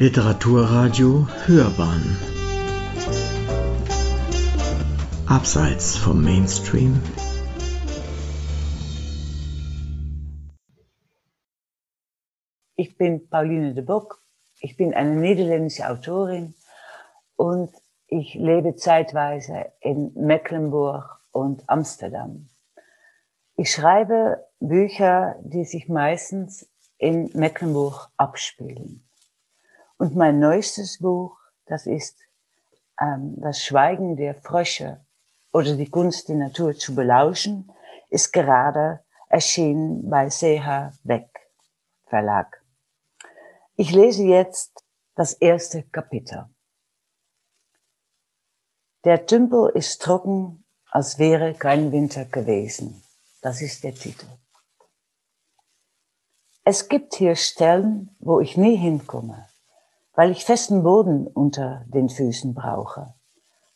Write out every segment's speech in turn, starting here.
Literaturradio Hörbahn Abseits vom Mainstream Ich bin Pauline de Bock. Ich bin eine niederländische Autorin und ich lebe zeitweise in Mecklenburg und Amsterdam. Ich schreibe Bücher, die sich meistens in Mecklenburg abspielen. Und mein neuestes Buch, das ist ähm, Das Schweigen der Frösche oder die Kunst, die Natur zu belauschen, ist gerade erschienen bei CH Beck Verlag. Ich lese jetzt das erste Kapitel. Der Tümpel ist trocken, als wäre kein Winter gewesen. Das ist der Titel. Es gibt hier Stellen, wo ich nie hinkomme, weil ich festen Boden unter den Füßen brauche,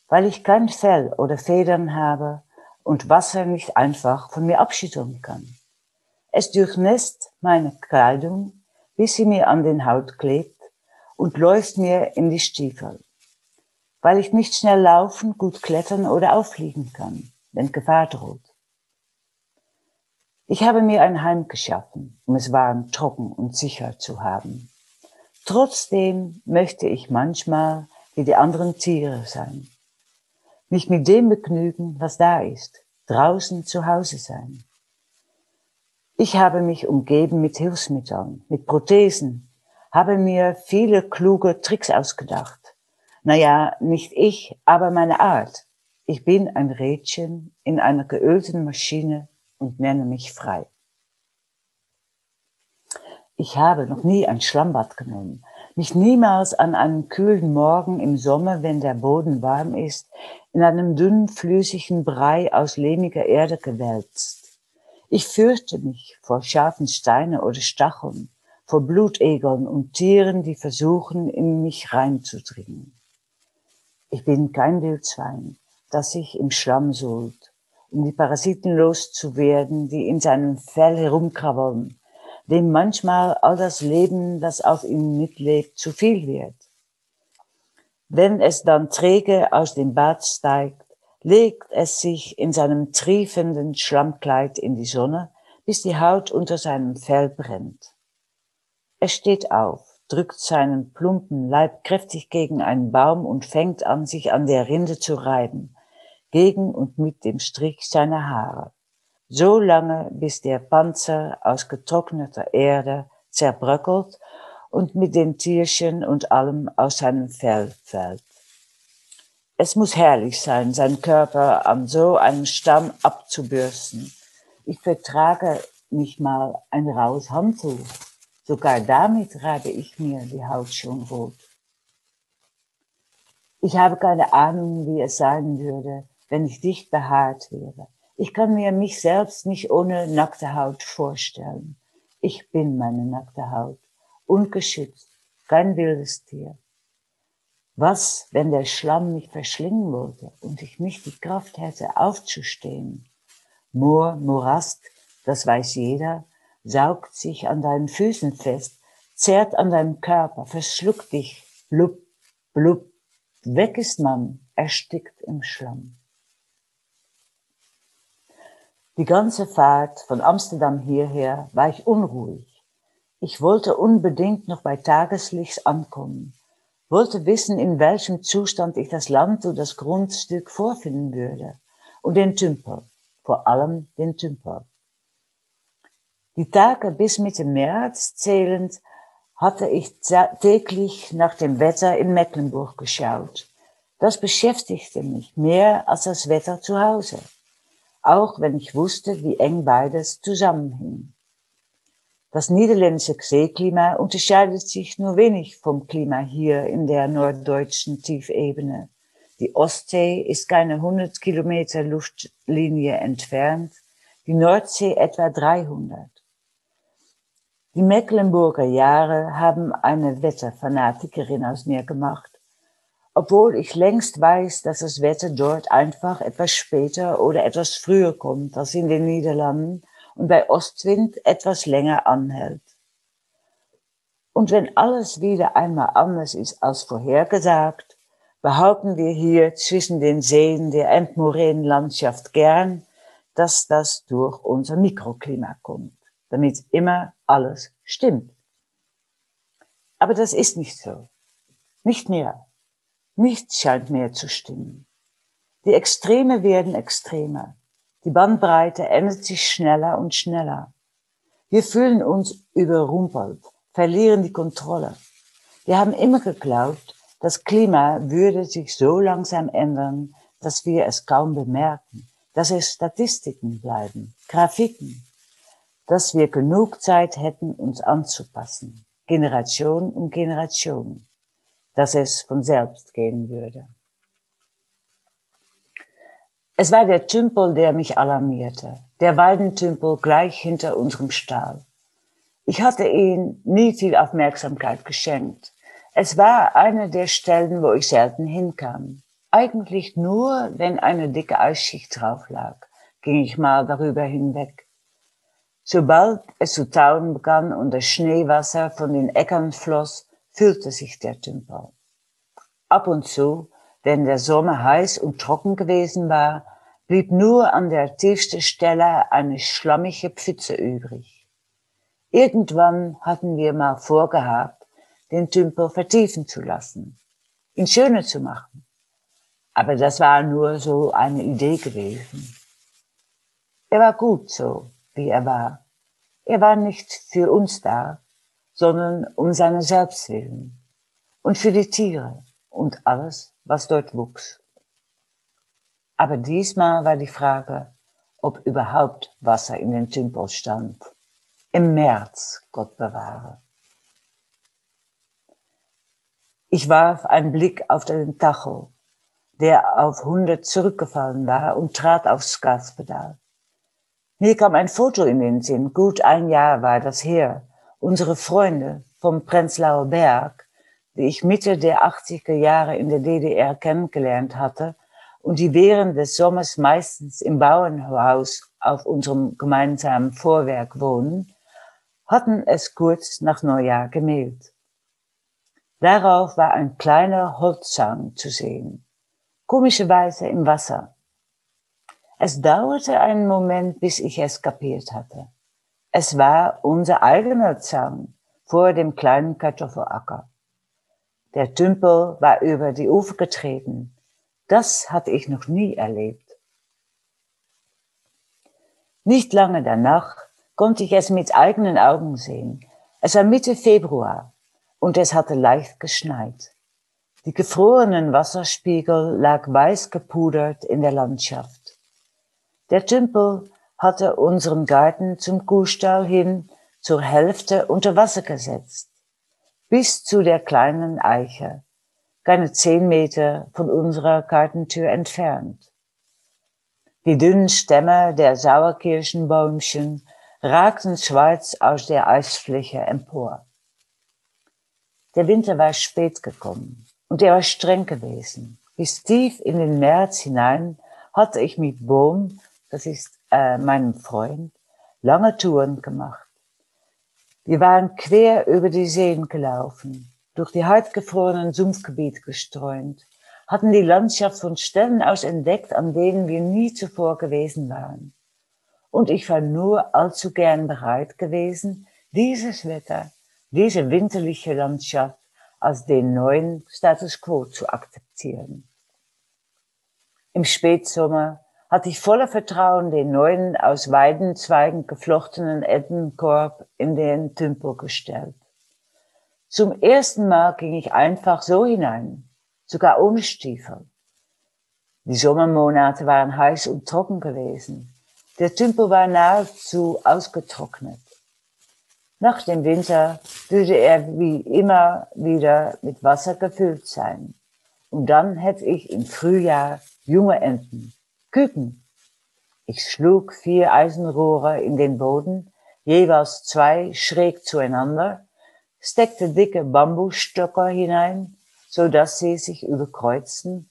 weil ich kein Fell oder Federn habe und Wasser nicht einfach von mir abschütteln kann. Es durchnässt meine Kleidung bis sie mir an den Haut klebt und läuft mir in die Stiefel, weil ich nicht schnell laufen, gut klettern oder auffliegen kann, wenn Gefahr droht. Ich habe mir ein Heim geschaffen, um es warm, trocken und sicher zu haben. Trotzdem möchte ich manchmal wie die anderen Tiere sein. Mich mit dem begnügen, was da ist, draußen zu Hause sein. Ich habe mich umgeben mit Hilfsmitteln, mit Prothesen, habe mir viele kluge Tricks ausgedacht. Naja, nicht ich, aber meine Art. Ich bin ein Rädchen in einer geölten Maschine und nenne mich frei. Ich habe noch nie ein Schlammbad genommen, mich niemals an einem kühlen Morgen im Sommer, wenn der Boden warm ist, in einem dünnen, flüssigen Brei aus lehmiger Erde gewälzt. Ich fürchte mich vor scharfen Steinen oder Stacheln, vor Blutegeln und Tieren, die versuchen, in mich reinzudringen. Ich bin kein Wildschwein, das sich im Schlamm suhlt, um die Parasiten loszuwerden, die in seinem Fell herumkrabbeln, dem manchmal all das Leben, das auf ihm mitlebt, zu viel wird. Wenn es dann träge aus dem Bad steigt, legt es sich in seinem triefenden Schlammkleid in die Sonne, bis die Haut unter seinem Fell brennt. Er steht auf, drückt seinen plumpen Leib kräftig gegen einen Baum und fängt an, sich an der Rinde zu reiben, gegen und mit dem Strich seiner Haare. So lange, bis der Panzer aus getrockneter Erde zerbröckelt und mit den Tierchen und allem aus seinem Fell fällt. Es muss herrlich sein, seinen Körper an so einem Stamm abzubürsten. Ich vertrage nicht mal ein raues Handtuch. Sogar damit reibe ich mir die Haut schon rot. Ich habe keine Ahnung, wie es sein würde, wenn ich dicht behaart wäre. Ich kann mir mich selbst nicht ohne nackte Haut vorstellen. Ich bin meine nackte Haut, ungeschützt, kein wildes Tier. Was, wenn der Schlamm mich verschlingen wollte und ich nicht die Kraft hätte, aufzustehen? Moor, Morast, das weiß jeder, saugt sich an deinen Füßen fest, zerrt an deinem Körper, verschluckt dich, blub, blub, weg ist man, erstickt im Schlamm. Die ganze Fahrt von Amsterdam hierher war ich unruhig. Ich wollte unbedingt noch bei Tageslicht ankommen wollte wissen, in welchem Zustand ich das Land und das Grundstück vorfinden würde. Und den Tümpel, vor allem den Tümpel. Die Tage bis Mitte März zählend hatte ich täglich nach dem Wetter in Mecklenburg geschaut. Das beschäftigte mich mehr als das Wetter zu Hause, auch wenn ich wusste, wie eng beides zusammenhing. Das niederländische Seeklima unterscheidet sich nur wenig vom Klima hier in der norddeutschen Tiefebene. Die Ostsee ist keine 100 Kilometer Luftlinie entfernt, die Nordsee etwa 300. Die Mecklenburger Jahre haben eine Wetterfanatikerin aus mir gemacht, obwohl ich längst weiß, dass das Wetter dort einfach etwas später oder etwas früher kommt als in den Niederlanden und bei Ostwind etwas länger anhält. Und wenn alles wieder einmal anders ist als vorhergesagt, behaupten wir hier zwischen den Seen der Endmoränenlandschaft gern, dass das durch unser Mikroklima kommt, damit immer alles stimmt. Aber das ist nicht so. Nicht mehr. Nichts scheint mehr zu stimmen. Die Extreme werden extremer. Die Bandbreite ändert sich schneller und schneller. Wir fühlen uns überrumpelt, verlieren die Kontrolle. Wir haben immer geglaubt, das Klima würde sich so langsam ändern, dass wir es kaum bemerken, dass es Statistiken bleiben, Grafiken, dass wir genug Zeit hätten, uns anzupassen, Generation um Generation, dass es von selbst gehen würde. Es war der Tümpel, der mich alarmierte, der Weidentümpel gleich hinter unserem Stall. Ich hatte ihm nie viel Aufmerksamkeit geschenkt. Es war eine der Stellen, wo ich selten hinkam. Eigentlich nur, wenn eine dicke Eisschicht drauf lag, ging ich mal darüber hinweg. Sobald es zu tauen begann und das Schneewasser von den Äckern floss, füllte sich der Tümpel. Ab und zu wenn der Sommer heiß und trocken gewesen war, blieb nur an der tiefsten Stelle eine schlammige Pfütze übrig. Irgendwann hatten wir mal vorgehabt, den Tümpel vertiefen zu lassen, ihn schöner zu machen. Aber das war nur so eine Idee gewesen. Er war gut so, wie er war. Er war nicht für uns da, sondern um seine selbst willen und für die Tiere und alles, was dort wuchs. Aber diesmal war die Frage, ob überhaupt Wasser in den Tümpel stand. Im März, Gott bewahre. Ich warf einen Blick auf den Tacho, der auf 100 zurückgefallen war und trat aufs Gaspedal. Mir kam ein Foto in den Sinn, gut ein Jahr war das her. Unsere Freunde vom Prenzlauer Berg die ich Mitte der 80er Jahre in der DDR kennengelernt hatte und die während des Sommers meistens im Bauernhaus auf unserem gemeinsamen Vorwerk wohnen, hatten es kurz nach Neujahr gemeldet. Darauf war ein kleiner Holzzang zu sehen, komischerweise im Wasser. Es dauerte einen Moment, bis ich es kapiert hatte. Es war unser eigener Zang vor dem kleinen Kartoffelacker. Der Tümpel war über die Ufer getreten. Das hatte ich noch nie erlebt. Nicht lange danach konnte ich es mit eigenen Augen sehen. Es war Mitte Februar und es hatte leicht geschneit. Die gefrorenen Wasserspiegel lag weiß gepudert in der Landschaft. Der Tümpel hatte unseren Garten zum Kuhstall hin zur Hälfte unter Wasser gesetzt bis zu der kleinen Eiche, keine zehn Meter von unserer Gartentür entfernt. Die dünnen Stämme der Sauerkirschenbäumchen ragten schwarz aus der Eisfläche empor. Der Winter war spät gekommen und er war streng gewesen. Bis tief in den März hinein hatte ich mit Bohm, das ist äh, meinem Freund, lange Touren gemacht. Wir waren quer über die Seen gelaufen, durch die hartgefrorenen Sumpfgebiete gestreunt, hatten die Landschaft von Stellen aus entdeckt, an denen wir nie zuvor gewesen waren. Und ich war nur allzu gern bereit gewesen, dieses Wetter, diese winterliche Landschaft als den neuen Status quo zu akzeptieren. Im Spätsommer hatte ich voller Vertrauen den neuen, aus Weidenzweigen geflochtenen Entenkorb in den Tümpel gestellt. Zum ersten Mal ging ich einfach so hinein, sogar ohne Stiefel. Die Sommermonate waren heiß und trocken gewesen. Der Tümpel war nahezu ausgetrocknet. Nach dem Winter würde er wie immer wieder mit Wasser gefüllt sein. Und dann hätte ich im Frühjahr junge Enten Küken. Ich schlug vier Eisenrohre in den Boden, jeweils zwei schräg zueinander, steckte dicke Bambusstöcker hinein, so dass sie sich überkreuzten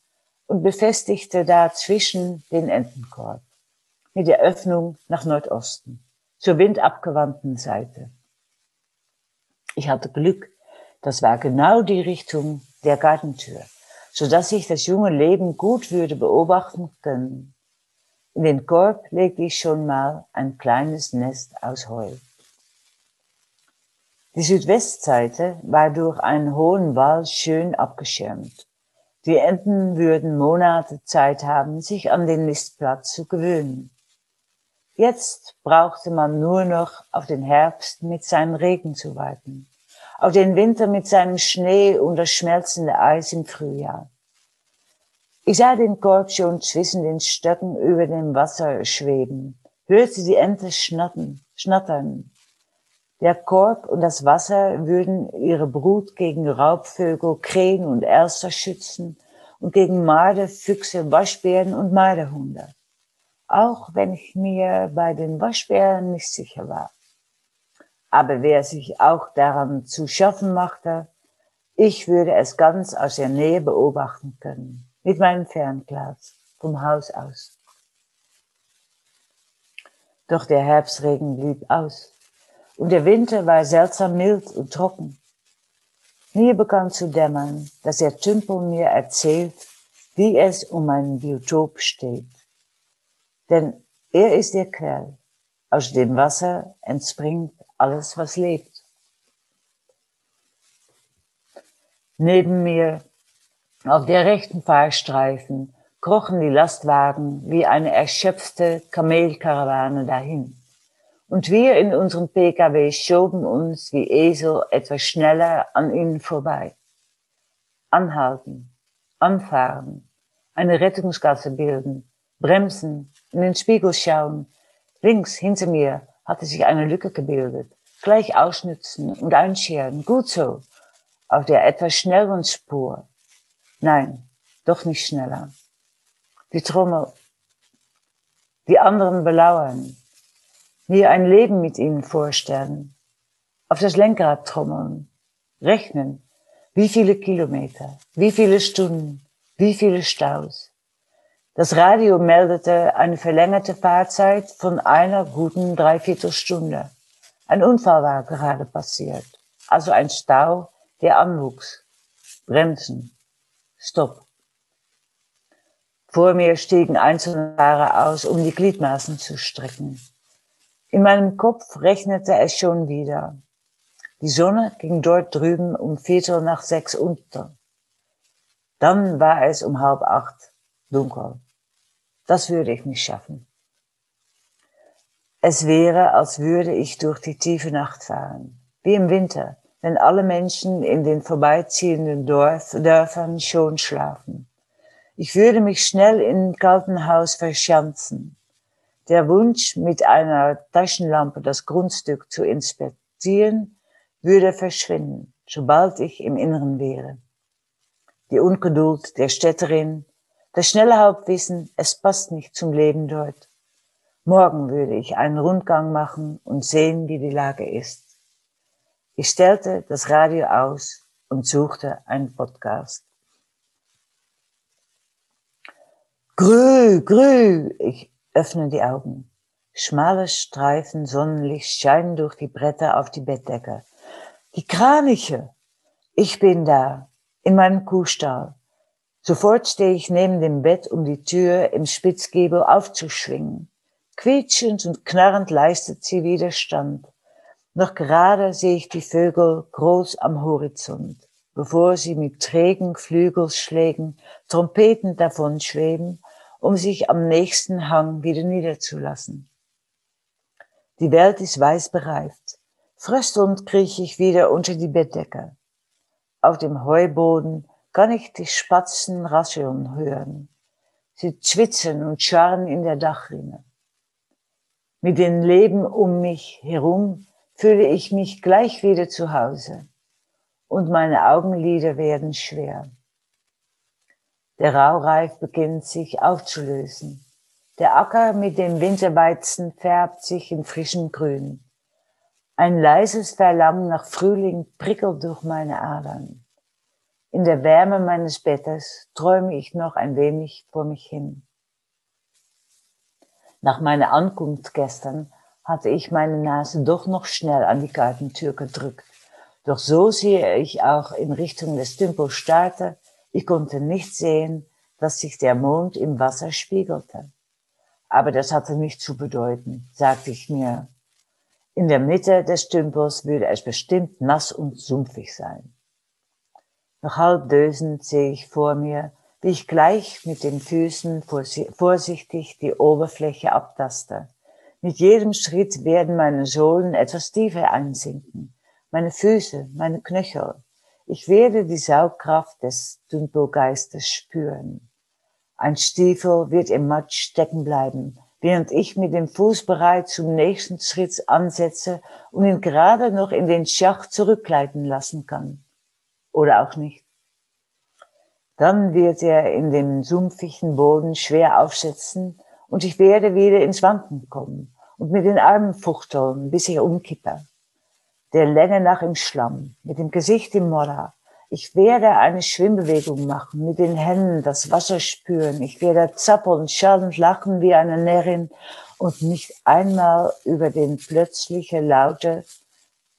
und befestigte dazwischen den Entenkorb mit der Öffnung nach Nordosten, zur windabgewandten Seite. Ich hatte Glück, Das war genau die Richtung der Gartentür, so dass ich das junge Leben gut würde beobachten können. In den Korb legte ich schon mal ein kleines Nest aus Heu. Die Südwestseite war durch einen hohen Wall schön abgeschirmt. Die Enten würden Monate Zeit haben, sich an den Nistplatz zu gewöhnen. Jetzt brauchte man nur noch auf den Herbst mit seinem Regen zu warten, auf den Winter mit seinem Schnee und das schmelzende Eis im Frühjahr. Ich sah den Korb schon zwischen den Stöcken über dem Wasser schweben, hörte die Ente schnattern, schnattern der Korb und das Wasser würden ihre Brut gegen Raubvögel, Krähen und Elster schützen und gegen Marder, Füchse, Waschbären und Marderhunde. Auch wenn ich mir bei den Waschbären nicht sicher war. Aber wer sich auch daran zu schaffen machte, ich würde es ganz aus der Nähe beobachten können, mit meinem Fernglas vom Haus aus. Doch der Herbstregen blieb aus und der Winter war seltsam mild und trocken. Mir begann zu dämmern, dass der Tümpel mir erzählt, wie es um mein Biotop steht. Denn er ist der Quell. Aus dem Wasser entspringt alles, was lebt. Neben mir, auf der rechten Fahrstreifen, krochen die Lastwagen wie eine erschöpfte Kamelkarawane dahin. Und wir in unserem Pkw schoben uns wie Esel etwas schneller an ihnen vorbei. Anhalten, anfahren, eine Rettungsgasse bilden, bremsen, in den Spiegel schauen. Links hinter mir hatte sich eine Lücke gebildet. Gleich ausnützen und einscheren. Gut so. Auf der etwas schnelleren Spur. Nein, doch nicht schneller. Die Trommel. Die anderen belauern mir ein Leben mit ihnen vorstellen, auf das Lenkrad trommeln, rechnen, wie viele Kilometer, wie viele Stunden, wie viele Staus. Das Radio meldete eine verlängerte Fahrzeit von einer guten Dreiviertelstunde. Ein Unfall war gerade passiert, also ein Stau, der anwuchs. Bremsen. Stopp. Vor mir stiegen einzelne Fahrer aus, um die Gliedmaßen zu strecken. In meinem Kopf rechnete es schon wieder. Die Sonne ging dort drüben um Viertel nach sechs unter. Dann war es um halb acht dunkel. Das würde ich nicht schaffen. Es wäre, als würde ich durch die tiefe Nacht fahren, wie im Winter, wenn alle Menschen in den vorbeiziehenden Dorf, Dörfern schon schlafen. Ich würde mich schnell im kalten Haus verschanzen, der Wunsch, mit einer Taschenlampe das Grundstück zu inspizieren, würde verschwinden, sobald ich im Inneren wäre. Die Ungeduld der Städterin, das schnelle Hauptwissen, es passt nicht zum Leben dort. Morgen würde ich einen Rundgang machen und sehen, wie die Lage ist. Ich stellte das Radio aus und suchte einen Podcast. Grü, grü, ich öffne die Augen. Schmale Streifen Sonnenlicht scheinen durch die Bretter auf die Bettdecke. Die Kraniche! Ich bin da, in meinem Kuhstall. Sofort stehe ich neben dem Bett, um die Tür im Spitzgiebel aufzuschwingen. Quietschend und knarrend leistet sie Widerstand. Noch gerade sehe ich die Vögel groß am Horizont, bevor sie mit trägen Flügelschlägen trompetend davon schweben um sich am nächsten Hang wieder niederzulassen. Die Welt ist weiß bereift. Fröstelnd krieche ich wieder unter die Bettdecke. Auf dem Heuboden kann ich die Spatzen rascheln hören. Sie zwitzern und scharren in der Dachrinne. Mit dem Leben um mich herum fühle ich mich gleich wieder zu Hause und meine Augenlider werden schwer. Der Raureif beginnt sich aufzulösen. Der Acker mit dem Winterweizen färbt sich in frischem Grün. Ein leises Verlangen nach Frühling prickelt durch meine Adern. In der Wärme meines Bettes träume ich noch ein wenig vor mich hin. Nach meiner Ankunft gestern hatte ich meine Nase doch noch schnell an die Gartentür gedrückt, Doch so sehe ich auch in Richtung des Tümpel starrte, ich konnte nicht sehen, dass sich der Mond im Wasser spiegelte. Aber das hatte nicht zu bedeuten, sagte ich mir. In der Mitte des Tümpels würde es bestimmt nass und sumpfig sein. Noch halb dösend sehe ich vor mir, wie ich gleich mit den Füßen vorsichtig die Oberfläche abtaste. Mit jedem Schritt werden meine Sohlen etwas tiefer einsinken, meine Füße, meine Knöchel. Ich werde die Saugkraft des Dümpelgeistes spüren. Ein Stiefel wird im Matsch stecken bleiben, während ich mit dem Fuß bereit zum nächsten Schritt ansetze und ihn gerade noch in den Schacht zurückgleiten lassen kann. Oder auch nicht. Dann wird er in dem sumpfigen Boden schwer aufsetzen und ich werde wieder ins Wanken kommen und mit den Armen fuchteln, bis ich umkippe. Der Länge nach im Schlamm, mit dem Gesicht im Modder. Ich werde eine Schwimmbewegung machen, mit den Händen das Wasser spüren. Ich werde zappeln, schallend lachen wie eine Närrin und nicht einmal über den plötzliche Laute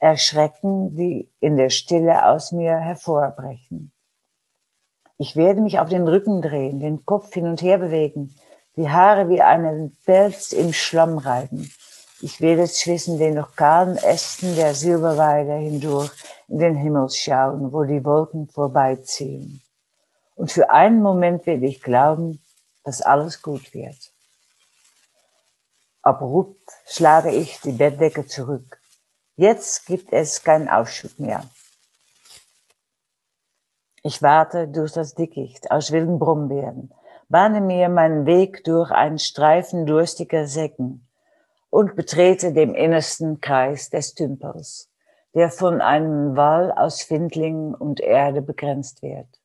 erschrecken, die in der Stille aus mir hervorbrechen. Ich werde mich auf den Rücken drehen, den Kopf hin und her bewegen, die Haare wie einen Pelz im Schlamm reiben. Ich werde zwischen den noch kahlen Ästen der Silberweide hindurch in den Himmel schauen, wo die Wolken vorbeiziehen. Und für einen Moment werde ich glauben, dass alles gut wird. Abrupt schlage ich die Bettdecke zurück. Jetzt gibt es keinen Ausschub mehr. Ich warte durch das Dickicht aus wilden Brombeeren, bahne mir meinen Weg durch einen Streifen durstiger Säcken und betrete den innersten Kreis des Tümpels, der von einem Wall aus Findlingen und Erde begrenzt wird.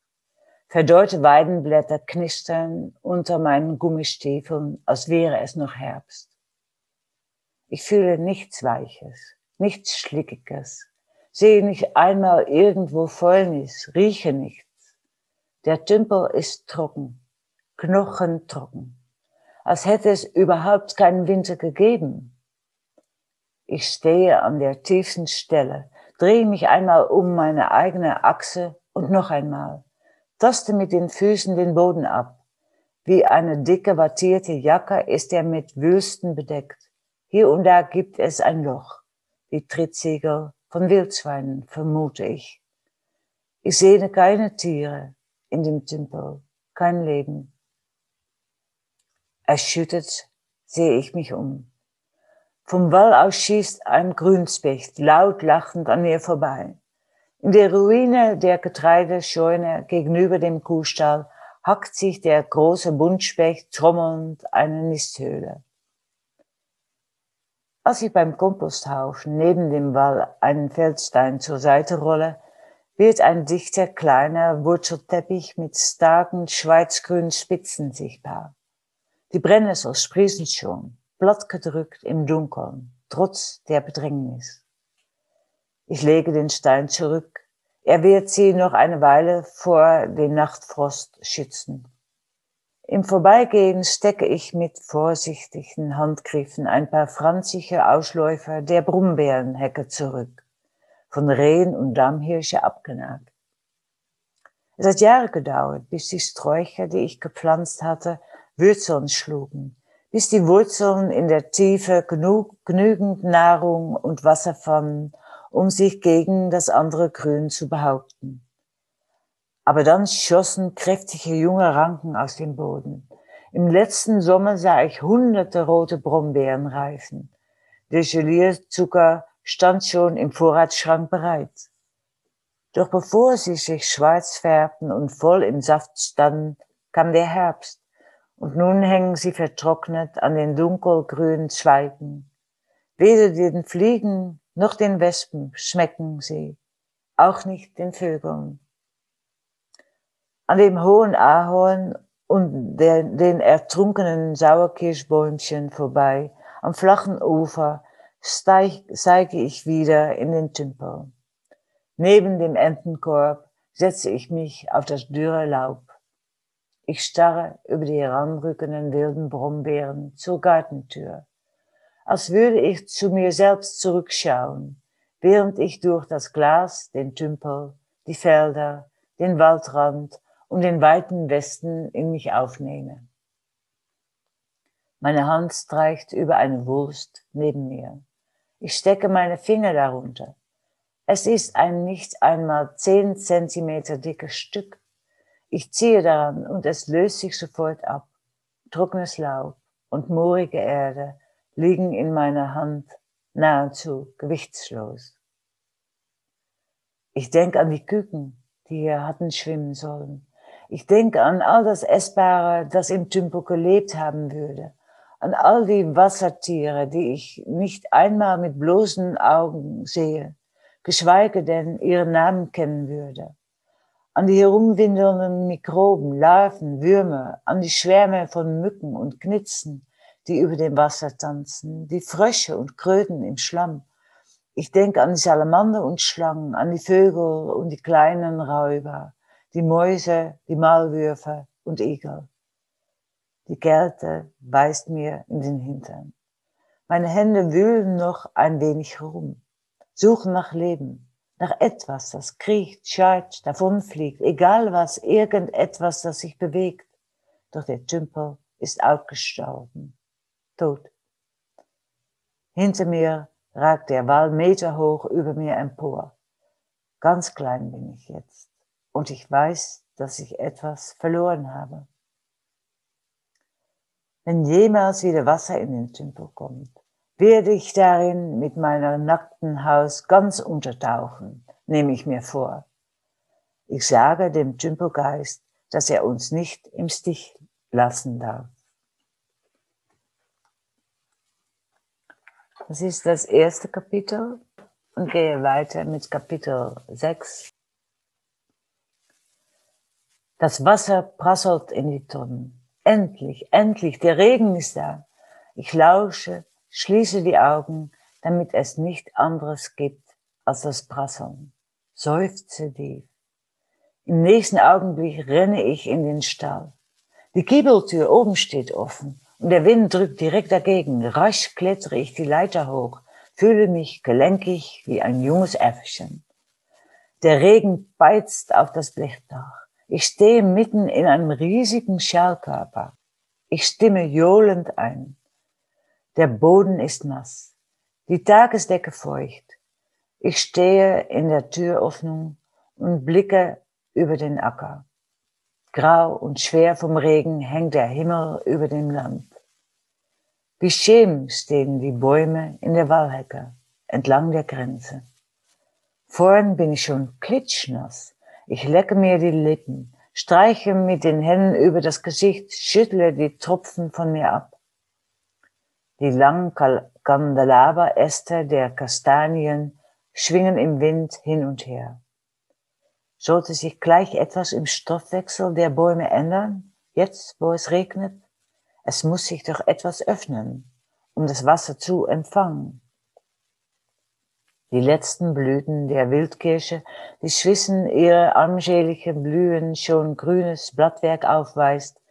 Verdorrte Weidenblätter knistern unter meinen Gummistiefeln, als wäre es noch Herbst. Ich fühle nichts Weiches, nichts Schlickiges, sehe nicht einmal irgendwo Fäulnis, rieche nichts. Der Tümpel ist trocken, knochentrocken als hätte es überhaupt keinen Winter gegeben. Ich stehe an der tiefsten Stelle, drehe mich einmal um meine eigene Achse und noch einmal, taste mit den Füßen den Boden ab. Wie eine dicke wattierte Jacke ist er mit Wülsten bedeckt. Hier und da gibt es ein Loch, die Trittsiegel von Wildschweinen, vermute ich. Ich sehe keine Tiere in dem Tümpel, kein Leben. Erschüttert sehe ich mich um. Vom Wall aus schießt ein Grünspecht laut lachend an mir vorbei. In der Ruine der Getreidescheune gegenüber dem Kuhstall hackt sich der große Buntspecht trommelnd eine Nisthöhle. Als ich beim Komposthaufen neben dem Wall einen Feldstein zur Seite rolle, wird ein dichter kleiner Wurzelteppich mit starken schweizgrünen Spitzen sichtbar. Die Brennnessel sprießen schon, blattgedrückt im Dunkeln, trotz der Bedrängnis. Ich lege den Stein zurück. Er wird sie noch eine Weile vor dem Nachtfrost schützen. Im Vorbeigehen stecke ich mit vorsichtigen Handgriffen ein paar franzige Ausläufer der Brumbeerenhecke zurück, von Rehen und Dammhirsche abgenagt. Es hat Jahre gedauert, bis die Sträucher, die ich gepflanzt hatte, Wurzeln schlugen, bis die Wurzeln in der Tiefe genug, genügend Nahrung und Wasser fanden, um sich gegen das andere Grün zu behaupten. Aber dann schossen kräftige junge Ranken aus dem Boden. Im letzten Sommer sah ich hunderte rote Brombeeren reifen. Der Gelierzucker stand schon im Vorratsschrank bereit. Doch bevor sie sich schwarz färbten und voll im Saft standen, kam der Herbst und nun hängen sie vertrocknet an den dunkelgrünen Zweigen. Weder den Fliegen noch den Wespen schmecken sie, auch nicht den Vögeln. An dem hohen Ahorn und der, den ertrunkenen Sauerkirschbäumchen vorbei, am flachen Ufer, steige ich wieder in den Tümpel. Neben dem Entenkorb setze ich mich auf das dürre Laub. Ich starre über die heranrückenden wilden Brombeeren zur Gartentür, als würde ich zu mir selbst zurückschauen, während ich durch das Glas den Tümpel, die Felder, den Waldrand und den weiten Westen in mich aufnehme. Meine Hand streicht über eine Wurst neben mir. Ich stecke meine Finger darunter. Es ist ein nicht einmal zehn Zentimeter dickes Stück. Ich ziehe daran und es löst sich sofort ab. Trockenes Laub und moorige Erde liegen in meiner Hand nahezu gewichtslos. Ich denke an die Küken, die hier hatten schwimmen sollen. Ich denke an all das Essbare, das im Tümpo gelebt haben würde an all die Wassertiere, die ich nicht einmal mit bloßen Augen sehe, geschweige denn ihren Namen kennen würde, an die herumwindelnden Mikroben, Larven, Würmer, an die Schwärme von Mücken und Knitzen, die über dem Wasser tanzen, die Frösche und Kröten im Schlamm. Ich denke an die Salamander und Schlangen, an die Vögel und die kleinen Räuber, die Mäuse, die Maulwürfe und Igel. Die Kälte beißt mir in den Hintern. Meine Hände wühlen noch ein wenig herum, suchen nach Leben, nach etwas, das kriecht, scheit, davonfliegt, egal was, irgendetwas, das sich bewegt. Doch der Tümpel ist ausgestorben, tot. Hinter mir ragt der Wall meterhoch über mir empor. Ganz klein bin ich jetzt und ich weiß, dass ich etwas verloren habe wenn jemals wieder Wasser in den Tümpel kommt, werde ich darin mit meiner nackten Haus ganz untertauchen, nehme ich mir vor. Ich sage dem Tümpelgeist, dass er uns nicht im Stich lassen darf. Das ist das erste Kapitel und gehe weiter mit Kapitel 6. Das Wasser prasselt in die Tonnen. Endlich, endlich, der Regen ist da. Ich lausche, schließe die Augen, damit es nicht anderes gibt als das Prasseln. Seufze tief. Im nächsten Augenblick renne ich in den Stall. Die Kiebeltür oben steht offen und der Wind drückt direkt dagegen. Rasch klettere ich die Leiter hoch, fühle mich gelenkig wie ein junges Äffchen. Der Regen beizt auf das Blechdach. Ich stehe mitten in einem riesigen Schallkörper. Ich stimme johlend ein. Der Boden ist nass, die Tagesdecke feucht. Ich stehe in der Türöffnung und blicke über den Acker. Grau und schwer vom Regen hängt der Himmel über dem Land. Wie Schem stehen die Bäume in der Wallhecke entlang der Grenze. Vorn bin ich schon klitschnass ich lecke mir die Lippen, streiche mit den Händen über das Gesicht, schüttle die Tropfen von mir ab. Die langen Kandelaberäste der Kastanien schwingen im Wind hin und her. Sollte sich gleich etwas im Stoffwechsel der Bäume ändern, jetzt wo es regnet? Es muss sich doch etwas öffnen, um das Wasser zu empfangen. Die letzten Blüten der Wildkirsche, die schwissen ihre armschelige Blühen schon grünes Blattwerk aufweist,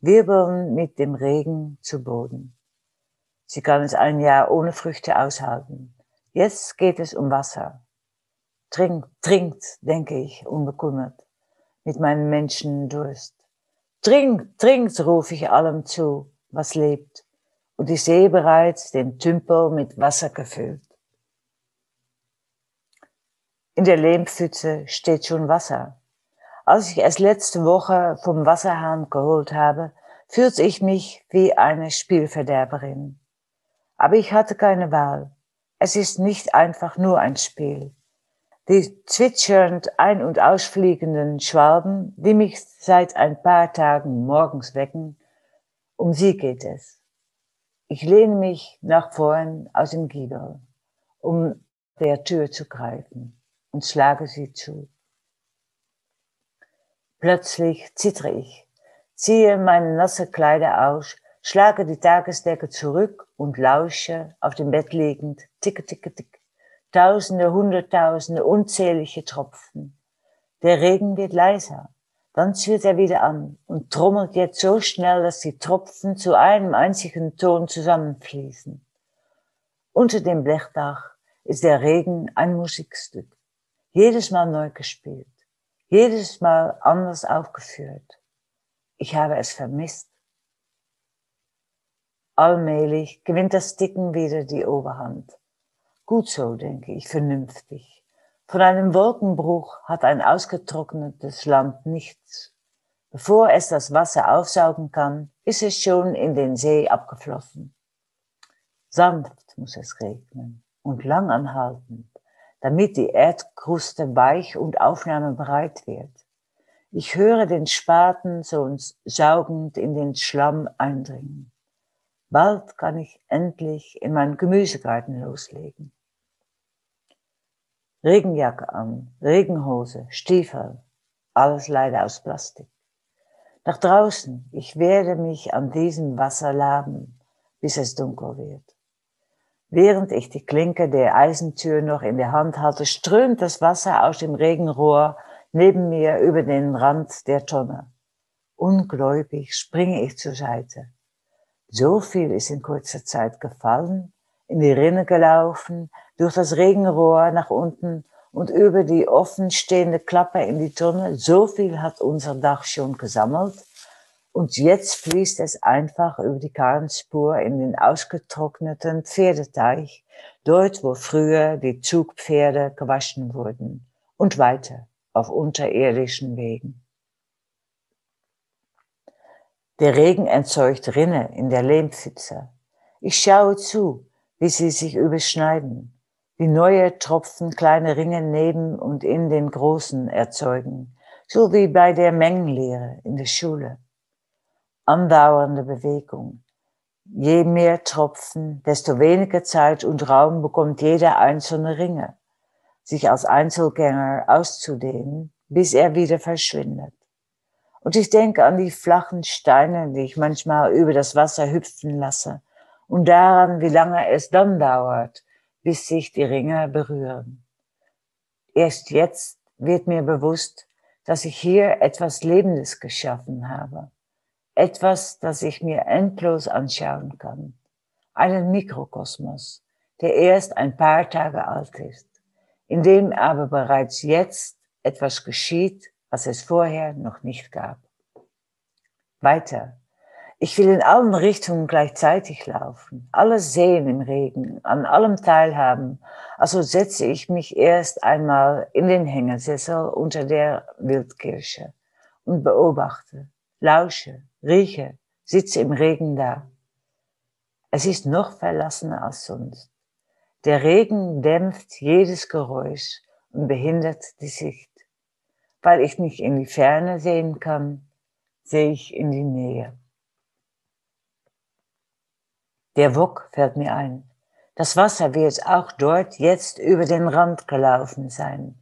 wirbeln mit dem Regen zu Boden. Sie kann es ein Jahr ohne Früchte aushalten. Jetzt geht es um Wasser. Trinkt, trinkt, denke ich, unbekümmert, mit meinem Menschendurst. Trinkt, trinkt, rufe ich allem zu, was lebt, und ich sehe bereits den Tümpel mit Wasser gefüllt. In der Lehmpfütze steht schon Wasser. Als ich es letzte Woche vom Wasserhahn geholt habe, fühlte ich mich wie eine Spielverderberin. Aber ich hatte keine Wahl. Es ist nicht einfach nur ein Spiel. Die zwitschernd ein- und ausfliegenden Schwalben, die mich seit ein paar Tagen morgens wecken, um sie geht es. Ich lehne mich nach vorn aus dem Giebel, um der Tür zu greifen und schlage sie zu. Plötzlich zittere ich, ziehe meine nasse Kleider aus, schlage die Tagesdecke zurück und lausche auf dem Bett liegend, ticke, ticke, tick, tausende, hunderttausende, unzählige Tropfen. Der Regen wird leiser, dann zieht er wieder an und trommelt jetzt so schnell, dass die Tropfen zu einem einzigen Ton zusammenfließen. Unter dem Blechdach ist der Regen ein Musikstück. Jedes Mal neu gespielt. Jedes Mal anders aufgeführt. Ich habe es vermisst. Allmählich gewinnt das Dicken wieder die Oberhand. Gut so, denke ich, vernünftig. Von einem Wolkenbruch hat ein ausgetrocknetes Land nichts. Bevor es das Wasser aufsaugen kann, ist es schon in den See abgeflossen. Sanft muss es regnen und lang anhaltend, damit die Erdkruste weich und aufnahmebereit wird. Ich höre den Spaten so saugend in den Schlamm eindringen. Bald kann ich endlich in meinen Gemüsegarten loslegen. Regenjacke an, Regenhose, Stiefel, alles leider aus Plastik. Nach draußen, ich werde mich an diesem Wasser laben, bis es dunkel wird. Während ich die Klinke der Eisentür noch in der Hand halte, strömt das Wasser aus dem Regenrohr neben mir über den Rand der Tonne. Ungläubig springe ich zur Seite. So viel ist in kurzer Zeit gefallen, in die Rinne gelaufen, durch das Regenrohr nach unten und über die offen stehende Klappe in die Tonne. So viel hat unser Dach schon gesammelt. Und jetzt fließt es einfach über die Karrenspur in den ausgetrockneten Pferdeteich, dort wo früher die Zugpferde gewaschen wurden, und weiter auf unterirdischen Wegen. Der Regen entzeugt Rinne in der Lehmpfütze. Ich schaue zu, wie sie sich überschneiden, wie neue Tropfen kleine Ringe neben und in den großen erzeugen, so wie bei der Mengenlehre in der Schule. Andauernde Bewegung. Je mehr Tropfen, desto weniger Zeit und Raum bekommt jeder einzelne Ringe, sich als Einzelgänger auszudehnen, bis er wieder verschwindet. Und ich denke an die flachen Steine, die ich manchmal über das Wasser hüpfen lasse und daran, wie lange es dann dauert, bis sich die Ringe berühren. Erst jetzt wird mir bewusst, dass ich hier etwas Lebendes geschaffen habe. Etwas, das ich mir endlos anschauen kann. Einen Mikrokosmos, der erst ein paar Tage alt ist, in dem aber bereits jetzt etwas geschieht, was es vorher noch nicht gab. Weiter. Ich will in allen Richtungen gleichzeitig laufen, alles sehen im Regen, an allem teilhaben. Also setze ich mich erst einmal in den Hängersessel unter der Wildkirsche und beobachte, lausche, rieche, sitze im Regen da. Es ist noch verlassener als sonst. Der Regen dämpft jedes Geräusch und behindert die Sicht. Weil ich nicht in die Ferne sehen kann, sehe ich in die Nähe. Der Wok fällt mir ein. Das Wasser wird auch dort jetzt über den Rand gelaufen sein.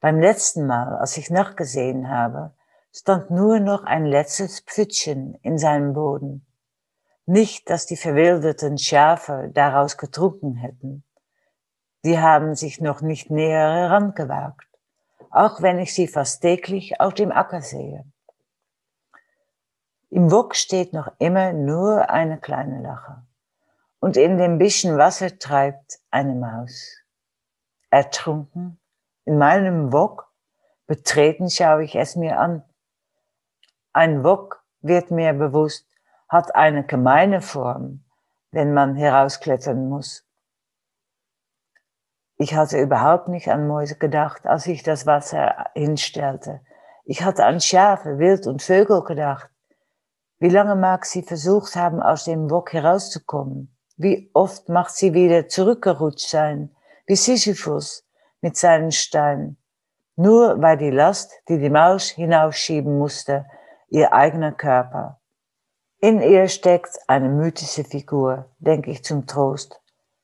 Beim letzten Mal, als ich nachgesehen habe, stand nur noch ein letztes Pfützchen in seinem Boden. Nicht, dass die verwilderten Schafe daraus getrunken hätten. Die haben sich noch nicht näher herangewagt auch wenn ich sie fast täglich auf dem Acker sehe. Im Wok steht noch immer nur eine kleine Lache und in dem bisschen Wasser treibt eine Maus. Ertrunken in meinem Wok, betreten schaue ich es mir an. Ein Wok, wird mir bewusst, hat eine gemeine Form, wenn man herausklettern muss. Ich hatte überhaupt nicht an Mäuse gedacht, als ich das Wasser hinstellte. Ich hatte an Schafe, Wild und Vögel gedacht. Wie lange mag sie versucht haben, aus dem Wok herauszukommen? Wie oft macht sie wieder zurückgerutscht sein, wie Sisyphus mit seinen Steinen? Nur weil die Last, die die Maus hinausschieben musste, ihr eigener Körper. In ihr steckt eine mythische Figur, denke ich zum Trost.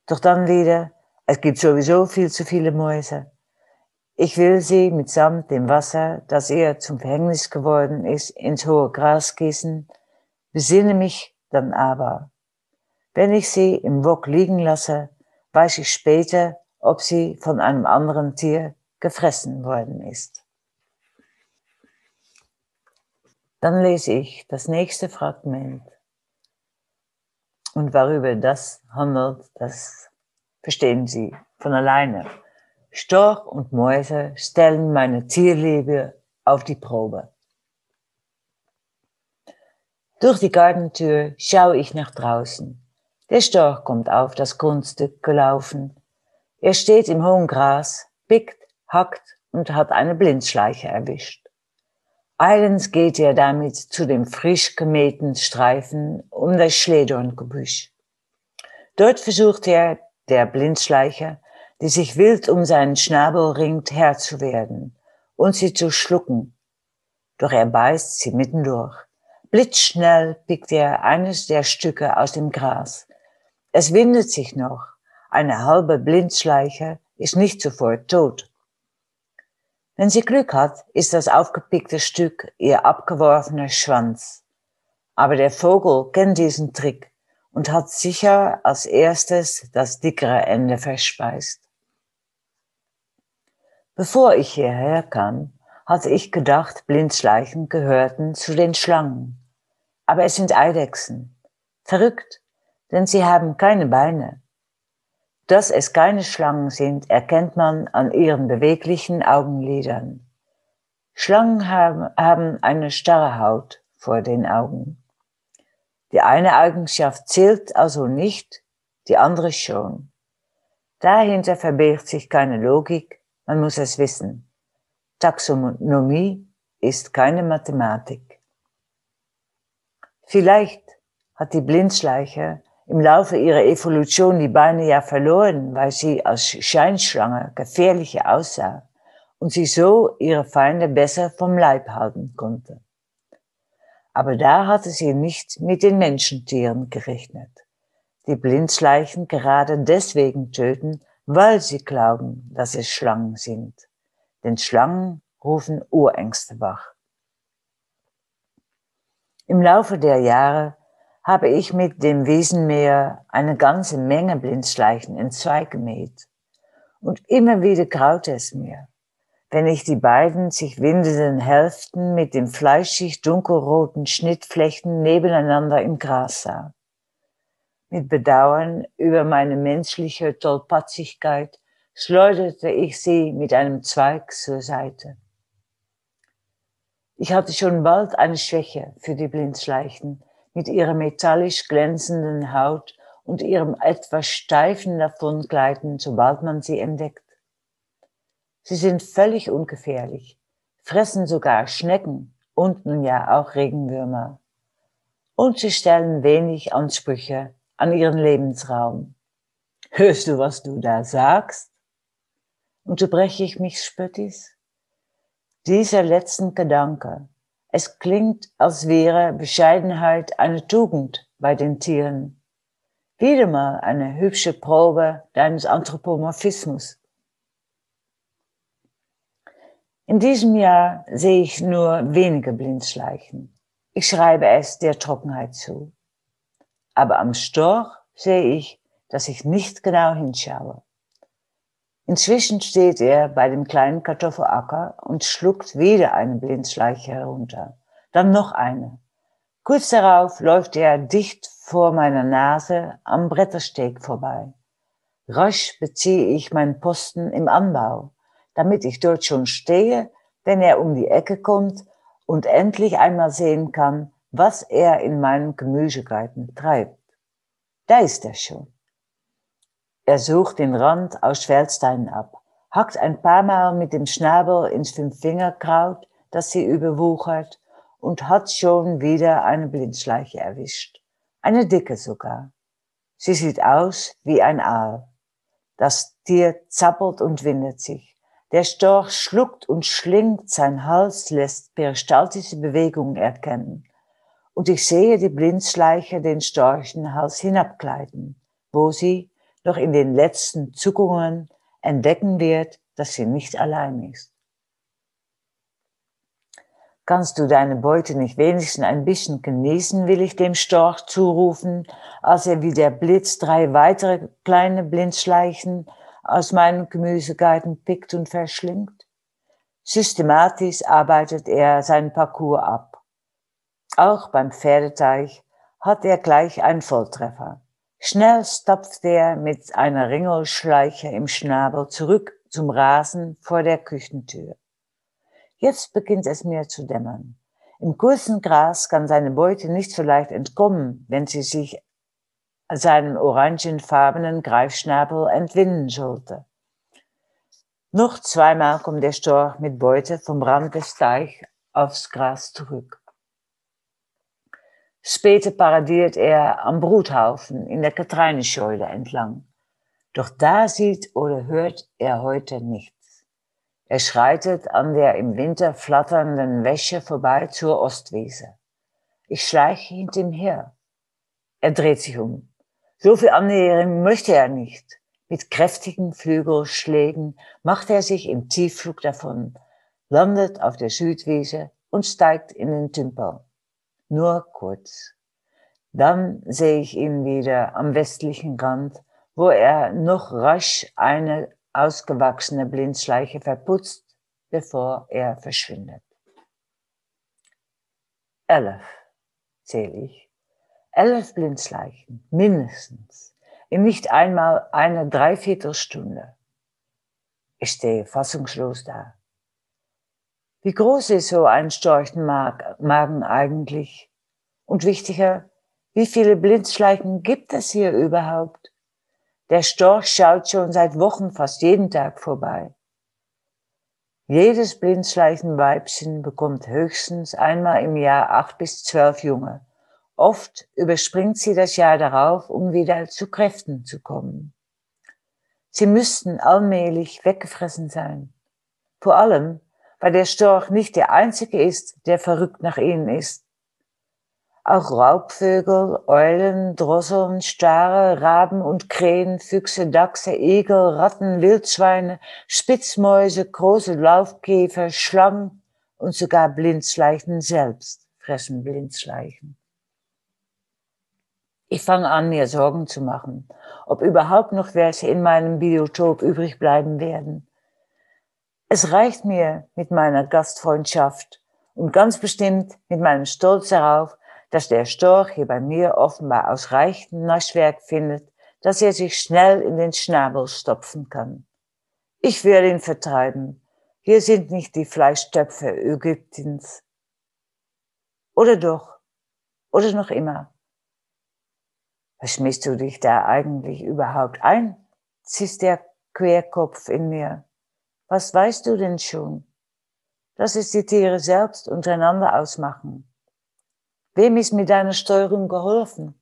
Doch dann wieder, es gibt sowieso viel zu viele Mäuse. Ich will sie mitsamt dem Wasser, das ihr zum Verhängnis geworden ist, ins hohe Gras gießen, besinne mich dann aber. Wenn ich sie im Wok liegen lasse, weiß ich später, ob sie von einem anderen Tier gefressen worden ist. Dann lese ich das nächste Fragment. Und worüber das handelt, das verstehen Sie von alleine. Storch und Mäuse stellen meine Tierliebe auf die Probe. Durch die Gartentür schaue ich nach draußen. Der Storch kommt auf das Grundstück gelaufen. Er steht im hohen Gras, pickt, hackt und hat eine Blindschleiche erwischt. Eilends geht er damit zu dem frisch gemähten Streifen um das Schledorngebüsch. Dort versucht er, der Blindschleicher, die sich wild um seinen Schnabel ringt, Herr zu werden und sie zu schlucken. Doch er beißt sie mittendurch. Blitzschnell pickt er eines der Stücke aus dem Gras. Es windet sich noch. Eine halbe Blindschleiche ist nicht sofort tot. Wenn sie Glück hat, ist das aufgepickte Stück ihr abgeworfener Schwanz. Aber der Vogel kennt diesen Trick und hat sicher als erstes das dickere Ende verspeist. Bevor ich hierher kam, hatte ich gedacht, Blindschleichen gehörten zu den Schlangen. Aber es sind Eidechsen. Verrückt, denn sie haben keine Beine. Dass es keine Schlangen sind, erkennt man an ihren beweglichen Augenlidern. Schlangen haben, eine starre Haut vor den Augen. Die eine Eigenschaft zählt also nicht, die andere schon. Dahinter verbirgt sich keine Logik, man muss es wissen. Taxonomie ist keine Mathematik. Vielleicht hat die Blindschleiche im Laufe ihrer Evolution die Beine ja verloren, weil sie als Scheinschlange gefährlicher aussah und sie so ihre Feinde besser vom Leib halten konnte. Aber da hatte sie nicht mit den Menschentieren gerechnet, die Blindschleichen gerade deswegen töten, weil sie glauben, dass es Schlangen sind. Denn Schlangen rufen Urängste wach. Im Laufe der Jahre habe ich mit dem Wiesenmäher eine ganze Menge Blindschleichen in zwei gemäht. Und immer wieder graute es mir, wenn ich die beiden sich windenden Hälften mit den fleischig dunkelroten Schnittflechten nebeneinander im Gras sah. Mit Bedauern über meine menschliche Tollpatzigkeit schleuderte ich sie mit einem Zweig zur Seite. Ich hatte schon bald eine Schwäche für die Blindschleichen, mit ihrer metallisch glänzenden Haut und ihrem etwas steifen Davongleiten, sobald man sie entdeckt. Sie sind völlig ungefährlich, fressen sogar Schnecken und nun ja auch Regenwürmer. Und sie stellen wenig Ansprüche an ihren Lebensraum. Hörst du, was du da sagst? Unterbreche ich mich spöttisch? Dieser letzten Gedanke, es klingt, als wäre Bescheidenheit eine Tugend bei den Tieren. Wieder mal eine hübsche Probe deines Anthropomorphismus. In diesem Jahr sehe ich nur wenige Blindschleichen. Ich schreibe es der Trockenheit zu. Aber am Storch sehe ich, dass ich nicht genau hinschaue. Inzwischen steht er bei dem kleinen Kartoffelacker und schluckt wieder eine Blindschleiche herunter. Dann noch eine. Kurz darauf läuft er dicht vor meiner Nase am Brettersteg vorbei. Rasch beziehe ich meinen Posten im Anbau, damit ich dort schon stehe, wenn er um die Ecke kommt und endlich einmal sehen kann, was er in meinem Gemüsegarten treibt. Da ist er schon. Er sucht den Rand aus Schwelsteinen ab, hackt ein paar Mal mit dem Schnabel ins Fünffingerkraut, das sie überwuchert, und hat schon wieder eine Blindschleiche erwischt. Eine dicke sogar. Sie sieht aus wie ein Aal. Das Tier zappelt und windet sich. Der Storch schluckt und schlingt, sein Hals lässt peristaltische Bewegungen erkennen. Und ich sehe die Blindschleiche den Storchenhals hinabgleiten, wo sie, noch in den letzten Zuckungen entdecken wird, dass sie nicht allein ist. Kannst du deine Beute nicht wenigstens ein bisschen genießen, will ich dem Storch zurufen, als er wie der Blitz drei weitere kleine Blindschleichen aus meinem Gemüsegarten pickt und verschlingt? Systematisch arbeitet er seinen Parcours ab. Auch beim Pferdeteich hat er gleich einen Volltreffer Schnell stapft er mit einer Ringelschleiche im Schnabel zurück zum Rasen vor der Küchentür. Jetzt beginnt es mir zu dämmern. Im kurzen Gras kann seine Beute nicht so leicht entkommen, wenn sie sich seinem orangenfarbenen Greifschnabel entwinden sollte. Noch zweimal kommt der Storch mit Beute vom Rand des Teich aufs Gras zurück. Später paradiert er am Bruthaufen in der Kathreinescheule entlang. Doch da sieht oder hört er heute nichts. Er schreitet an der im Winter flatternden Wäsche vorbei zur Ostwiese. Ich schleiche hinter ihm her. Er dreht sich um. So viel Annäherung möchte er nicht. Mit kräftigen Flügelschlägen macht er sich im Tiefflug davon, landet auf der Südwiese und steigt in den Tümpel nur kurz. Dann sehe ich ihn wieder am westlichen Rand, wo er noch rasch eine ausgewachsene Blindschleiche verputzt, bevor er verschwindet. Elf, zähle ich. Elf Blindschleichen, mindestens, in nicht einmal einer Dreiviertelstunde. Ich stehe fassungslos da. Wie groß ist so ein Storchenmagen eigentlich? Und wichtiger, wie viele Blindschleichen gibt es hier überhaupt? Der Storch schaut schon seit Wochen fast jeden Tag vorbei. Jedes Blindschleichenweibchen bekommt höchstens einmal im Jahr acht bis zwölf Junge. Oft überspringt sie das Jahr darauf, um wieder zu Kräften zu kommen. Sie müssten allmählich weggefressen sein. Vor allem, weil der Storch nicht der einzige ist, der verrückt nach ihnen ist. Auch Raubvögel, Eulen, Drosseln, Stare, Raben und Krähen, Füchse, Dachse, Igel, Ratten, Wildschweine, Spitzmäuse, große Laufkäfer, Schlangen und sogar Blindschleichen selbst fressen Blindschleichen. Ich fange an, mir Sorgen zu machen, ob überhaupt noch welche in meinem Biotop übrig bleiben werden. Es reicht mir mit meiner Gastfreundschaft und ganz bestimmt mit meinem Stolz darauf, dass der Storch hier bei mir offenbar ausreichend Naschwerk findet, dass er sich schnell in den Schnabel stopfen kann. Ich werde ihn vertreiben. Hier sind nicht die Fleischtöpfe Ägyptens. Oder doch? Oder noch immer? Was schmiss du dich da eigentlich überhaupt ein? ziehst der Querkopf in mir. Was weißt du denn schon? Dass es die Tiere selbst untereinander ausmachen. Wem ist mit deiner Steuerung geholfen?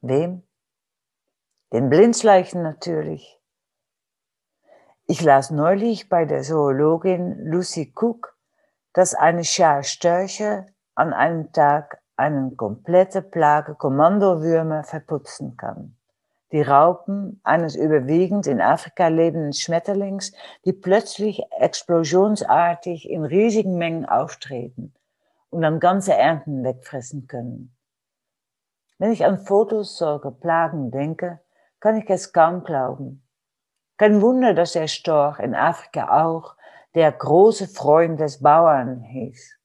Wem? Den Blindschleichen natürlich. Ich las neulich bei der Zoologin Lucy Cook, dass eine Schar Störche an einem Tag eine komplette Plage Kommandowürmer verputzen kann die Raupen eines überwiegend in Afrika lebenden Schmetterlings, die plötzlich explosionsartig in riesigen Mengen auftreten und dann ganze Ernten wegfressen können. Wenn ich an Fotos solcher Plagen denke, kann ich es kaum glauben. Kein Wunder, dass der Storch in Afrika auch der große Freund des Bauern hieß,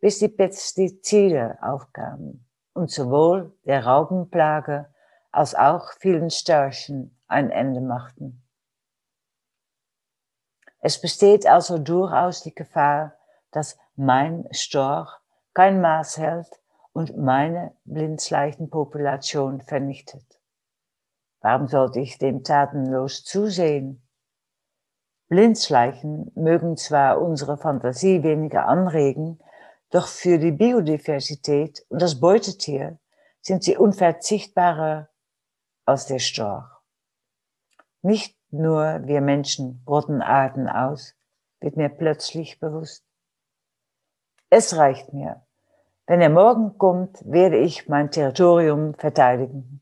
bis die Pestizide aufkamen und sowohl der Raupenplage als auch vielen Störchen ein Ende machten. Es besteht also durchaus die Gefahr, dass mein Storch kein Maß hält und meine Blindschleichenpopulation vernichtet. Warum sollte ich dem tatenlos zusehen? Blindschleichen mögen zwar unsere Fantasie weniger anregen, doch für die Biodiversität und das Beutetier sind sie unverzichtbare aus der Storch. Nicht nur wir Menschen rotten Arten aus, wird mir plötzlich bewusst. Es reicht mir. Wenn er morgen kommt, werde ich mein Territorium verteidigen.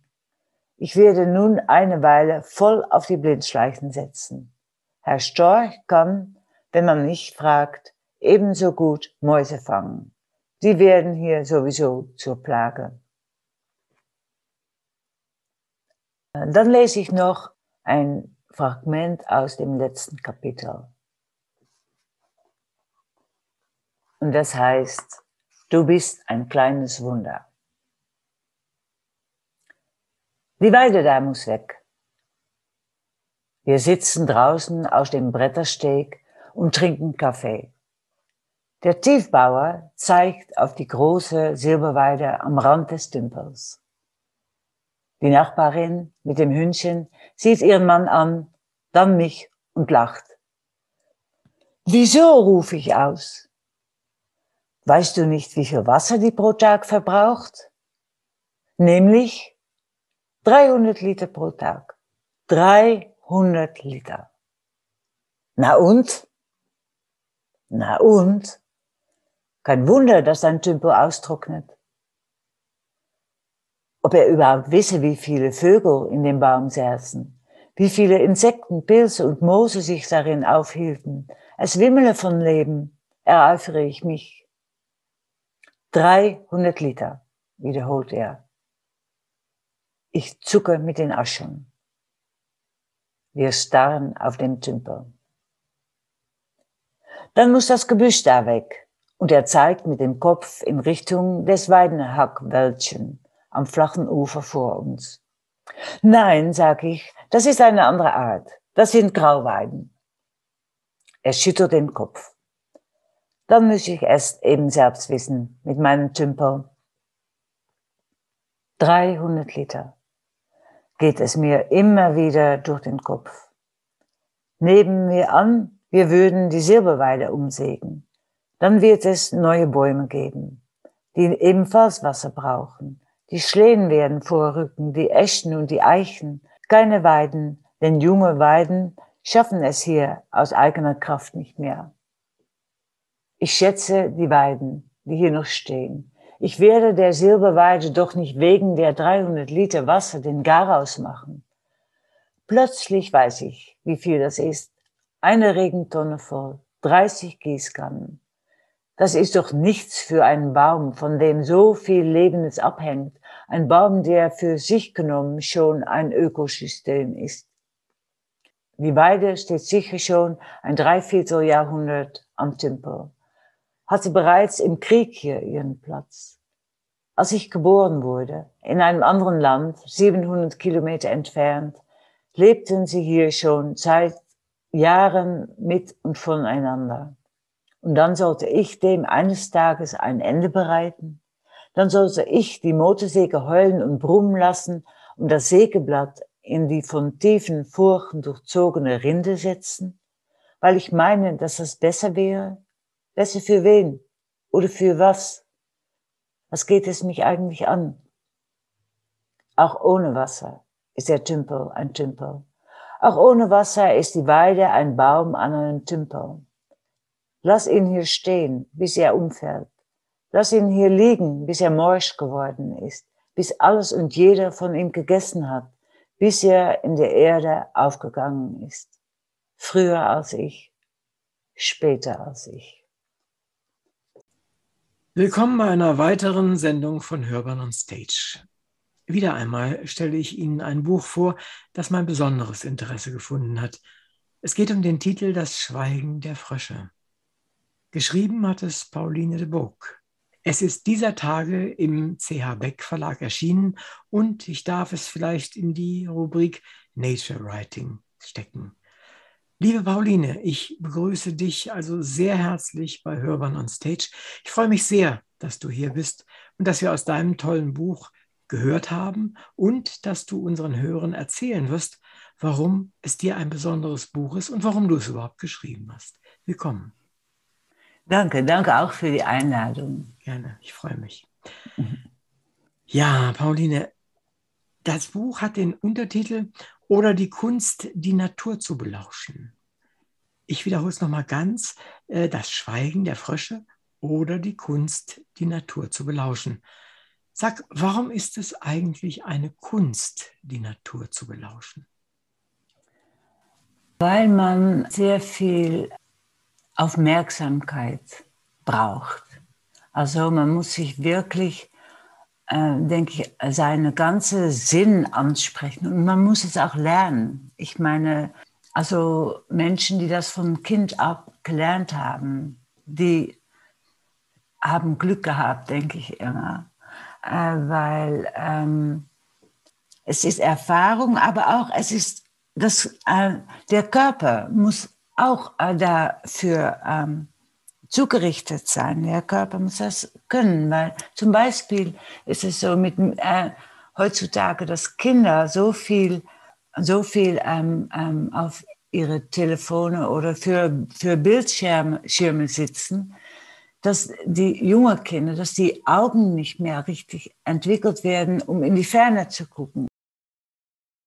Ich werde nun eine Weile voll auf die Blindschleichen setzen. Herr Storch kann, wenn man mich fragt, ebenso gut Mäuse fangen. Die werden hier sowieso zur Plage. Dann lese ich noch ein Fragment aus dem letzten Kapitel. Und das heißt, du bist ein kleines Wunder. Die Weide da muss weg. Wir sitzen draußen auf dem Brettersteg und trinken Kaffee. Der Tiefbauer zeigt auf die große Silberweide am Rand des Tümpels. Die Nachbarin mit dem Hündchen sieht ihren Mann an, dann mich und lacht. Wieso rufe ich aus? Weißt du nicht, wie viel Wasser die pro Tag verbraucht? Nämlich 300 Liter pro Tag. 300 Liter. Na und? Na und? Kein Wunder, dass dein Tümpel austrocknet. Ob er überhaupt wisse, wie viele Vögel in dem Baum saßen, wie viele Insekten, Pilze und Moose sich darin aufhielten. Es wimmele von Leben, ereifere ich mich. 300 Liter, wiederholt er. Ich zucke mit den Aschen. Wir starren auf den Tümpel. Dann muss das Gebüsch da weg. Und er zeigt mit dem Kopf in Richtung des Weidenhackwäldchen am flachen Ufer vor uns. Nein, sag ich, das ist eine andere Art. Das sind Grauweiden. Er schüttelt den Kopf. Dann muss ich es eben selbst wissen mit meinem Tümpel. 300 Liter geht es mir immer wieder durch den Kopf. Neben mir an, wir würden die Silberweide umsägen. Dann wird es neue Bäume geben, die ebenfalls Wasser brauchen. Die Schlehen werden vorrücken, die Eschen und die Eichen. Keine Weiden, denn junge Weiden schaffen es hier aus eigener Kraft nicht mehr. Ich schätze die Weiden, die hier noch stehen. Ich werde der Silberweide doch nicht wegen der 300 Liter Wasser den Garaus machen. Plötzlich weiß ich, wie viel das ist. Eine Regentonne voll, 30 Gießkannen. Das ist doch nichts für einen Baum, von dem so viel Lebendes abhängt. Ein Baum, der für sich genommen schon ein Ökosystem ist. Die Weide steht sicher schon ein Dreivierteljahrhundert am Tümpel. Hatte bereits im Krieg hier ihren Platz. Als ich geboren wurde, in einem anderen Land, 700 Kilometer entfernt, lebten sie hier schon seit Jahren mit und voneinander. Und dann sollte ich dem eines Tages ein Ende bereiten. Dann sollte ich die Motorsäge heulen und brummen lassen und das Sägeblatt in die von tiefen Furchen durchzogene Rinde setzen, weil ich meine, dass das besser wäre. Besser für wen? Oder für was? Was geht es mich eigentlich an? Auch ohne Wasser ist der Tümpel ein Tümpel. Auch ohne Wasser ist die Weide ein Baum an einem Tümpel. Lass ihn hier stehen, bis er umfällt. Lass ihn hier liegen, bis er morsch geworden ist, bis alles und jeder von ihm gegessen hat, bis er in der Erde aufgegangen ist. Früher als ich, später als ich. Willkommen bei einer weiteren Sendung von Hörban on Stage. Wieder einmal stelle ich Ihnen ein Buch vor, das mein besonderes Interesse gefunden hat. Es geht um den Titel Das Schweigen der Frösche. Geschrieben hat es Pauline de Bock. Es ist dieser Tage im CH Beck Verlag erschienen und ich darf es vielleicht in die Rubrik Nature Writing stecken. Liebe Pauline, ich begrüße dich also sehr herzlich bei Hörban on Stage. Ich freue mich sehr, dass du hier bist und dass wir aus deinem tollen Buch gehört haben und dass du unseren Hörern erzählen wirst, warum es dir ein besonderes Buch ist und warum du es überhaupt geschrieben hast. Willkommen. Danke, danke auch für die Einladung. Gerne, ich freue mich. Ja, Pauline, das Buch hat den Untertitel Oder die Kunst, die Natur zu belauschen. Ich wiederhole es nochmal ganz, äh, das Schweigen der Frösche oder die Kunst, die Natur zu belauschen. Sag, warum ist es eigentlich eine Kunst, die Natur zu belauschen? Weil man sehr viel Aufmerksamkeit braucht. Also man muss sich wirklich, äh, denke ich, seine ganze Sinn ansprechen und man muss es auch lernen. Ich meine, also Menschen, die das von Kind ab gelernt haben, die haben Glück gehabt, denke ich immer, äh, weil ähm, es ist Erfahrung, aber auch es ist das, äh, der Körper muss auch äh, dafür ähm, zugerichtet sein. Der Körper muss das können, weil zum Beispiel ist es so mit äh, heutzutage, dass Kinder so viel, so viel ähm, ähm, auf ihre Telefone oder für, für Bildschirme sitzen, dass die jungen Kinder, dass die Augen nicht mehr richtig entwickelt werden, um in die Ferne zu gucken.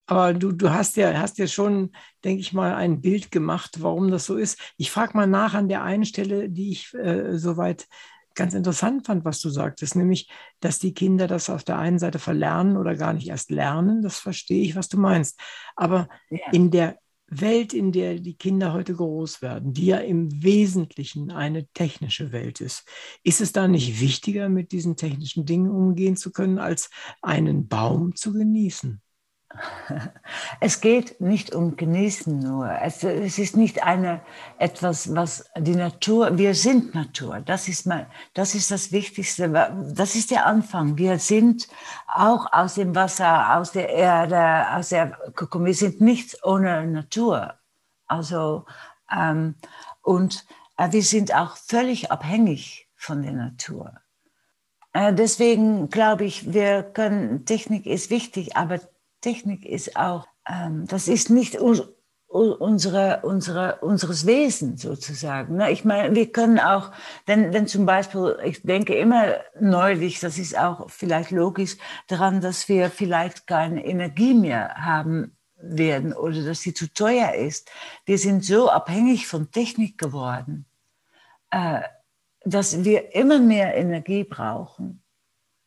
Aber du, du hast ja, hast ja schon, denke ich mal, ein Bild gemacht, warum das so ist. Ich frage mal nach an der einen Stelle, die ich äh, soweit ganz interessant fand, was du sagtest, nämlich, dass die Kinder das auf der einen Seite verlernen oder gar nicht erst lernen. Das verstehe ich, was du meinst. Aber ja. in der Welt, in der die Kinder heute groß werden, die ja im Wesentlichen eine technische Welt ist, ist es da nicht wichtiger, mit diesen technischen Dingen umgehen zu können, als einen Baum zu genießen? Es geht nicht um Genießen nur. Es, es, ist nicht eine, etwas, was die Natur, wir sind Natur. Das ist, mal, das ist das Wichtigste. Das ist der Anfang. Wir sind auch aus dem Wasser, aus der Erde, aus der, wir sind nichts ohne Natur. Also, ähm, und äh, wir sind auch völlig abhängig von der Natur. Äh, deswegen glaube ich, wir können, Technik ist wichtig, aber Technik ist auch, ähm, das ist nicht unsere, unsere, unseres Wesen sozusagen. Ne? Ich meine, wir können auch, wenn, wenn zum Beispiel, ich denke immer neulich, das ist auch vielleicht logisch, daran, dass wir vielleicht keine Energie mehr haben werden oder dass sie zu teuer ist. Wir sind so abhängig von Technik geworden, äh, dass wir immer mehr Energie brauchen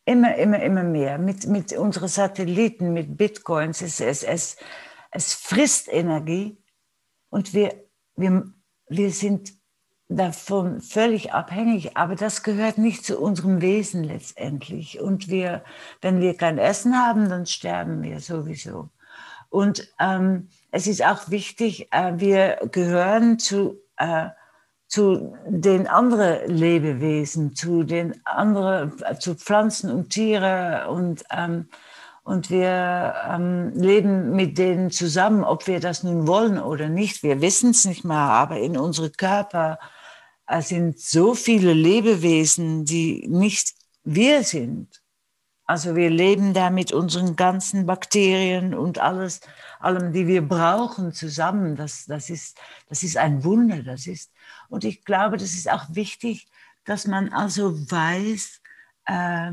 immer, immer, immer mehr mit, mit unseren Satelliten, mit Bitcoins. Es, es, es, es frisst Energie und wir, wir, wir sind davon völlig abhängig, aber das gehört nicht zu unserem Wesen letztendlich. Und wir, wenn wir kein Essen haben, dann sterben wir sowieso. Und ähm, es ist auch wichtig, äh, wir gehören zu äh, zu den anderen Lebewesen, zu den anderen, zu Pflanzen und Tiere und, ähm, und wir ähm, leben mit denen zusammen, ob wir das nun wollen oder nicht. Wir wissen es nicht mal, aber in unsere Körper äh, sind so viele Lebewesen, die nicht wir sind. Also wir leben da mit unseren ganzen Bakterien und alles, allem, die wir brauchen, zusammen. Das, das, ist, das ist ein Wunder. Das ist, und ich glaube, das ist auch wichtig, dass man also weiß, äh,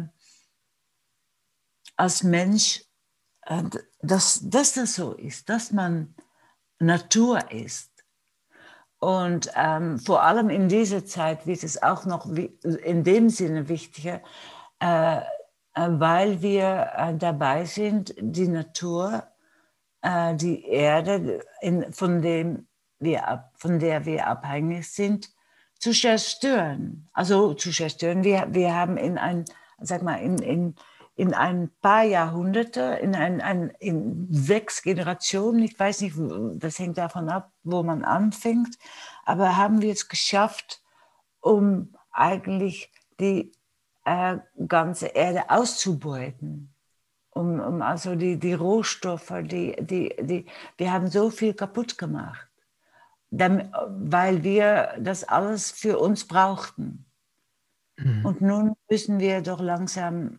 als Mensch, äh, dass, dass das so ist, dass man Natur ist. Und ähm, vor allem in dieser Zeit wird es auch noch in dem Sinne wichtiger, äh, weil wir äh, dabei sind, die Natur, äh, die Erde, von dem wir von der wir abhängig sind, zu zerstören. Also zu zerstören. Wir, wir haben in ein, sag mal, in, in, in ein paar Jahrhunderte, in, ein, ein, in sechs Generationen, ich weiß nicht, das hängt davon ab, wo man anfängt, aber haben wir es geschafft, um eigentlich die äh, ganze Erde auszubeuten. Um, um also die, die Rohstoffe, die, die, die, wir haben so viel kaputt gemacht damit, weil wir das alles für uns brauchten. Mhm. Und nun müssen wir doch langsam,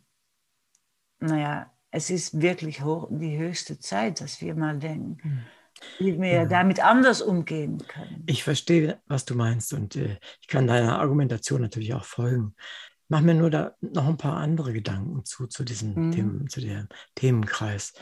naja, es ist wirklich hoch, die höchste Zeit, dass wir mal denken, mhm. wie wir ja. damit anders umgehen können. Ich verstehe, was du meinst und äh, ich kann deiner Argumentation natürlich auch folgen. Mach mir nur da noch ein paar andere Gedanken zu, zu diesem mhm. Themen, zu dem Themenkreis.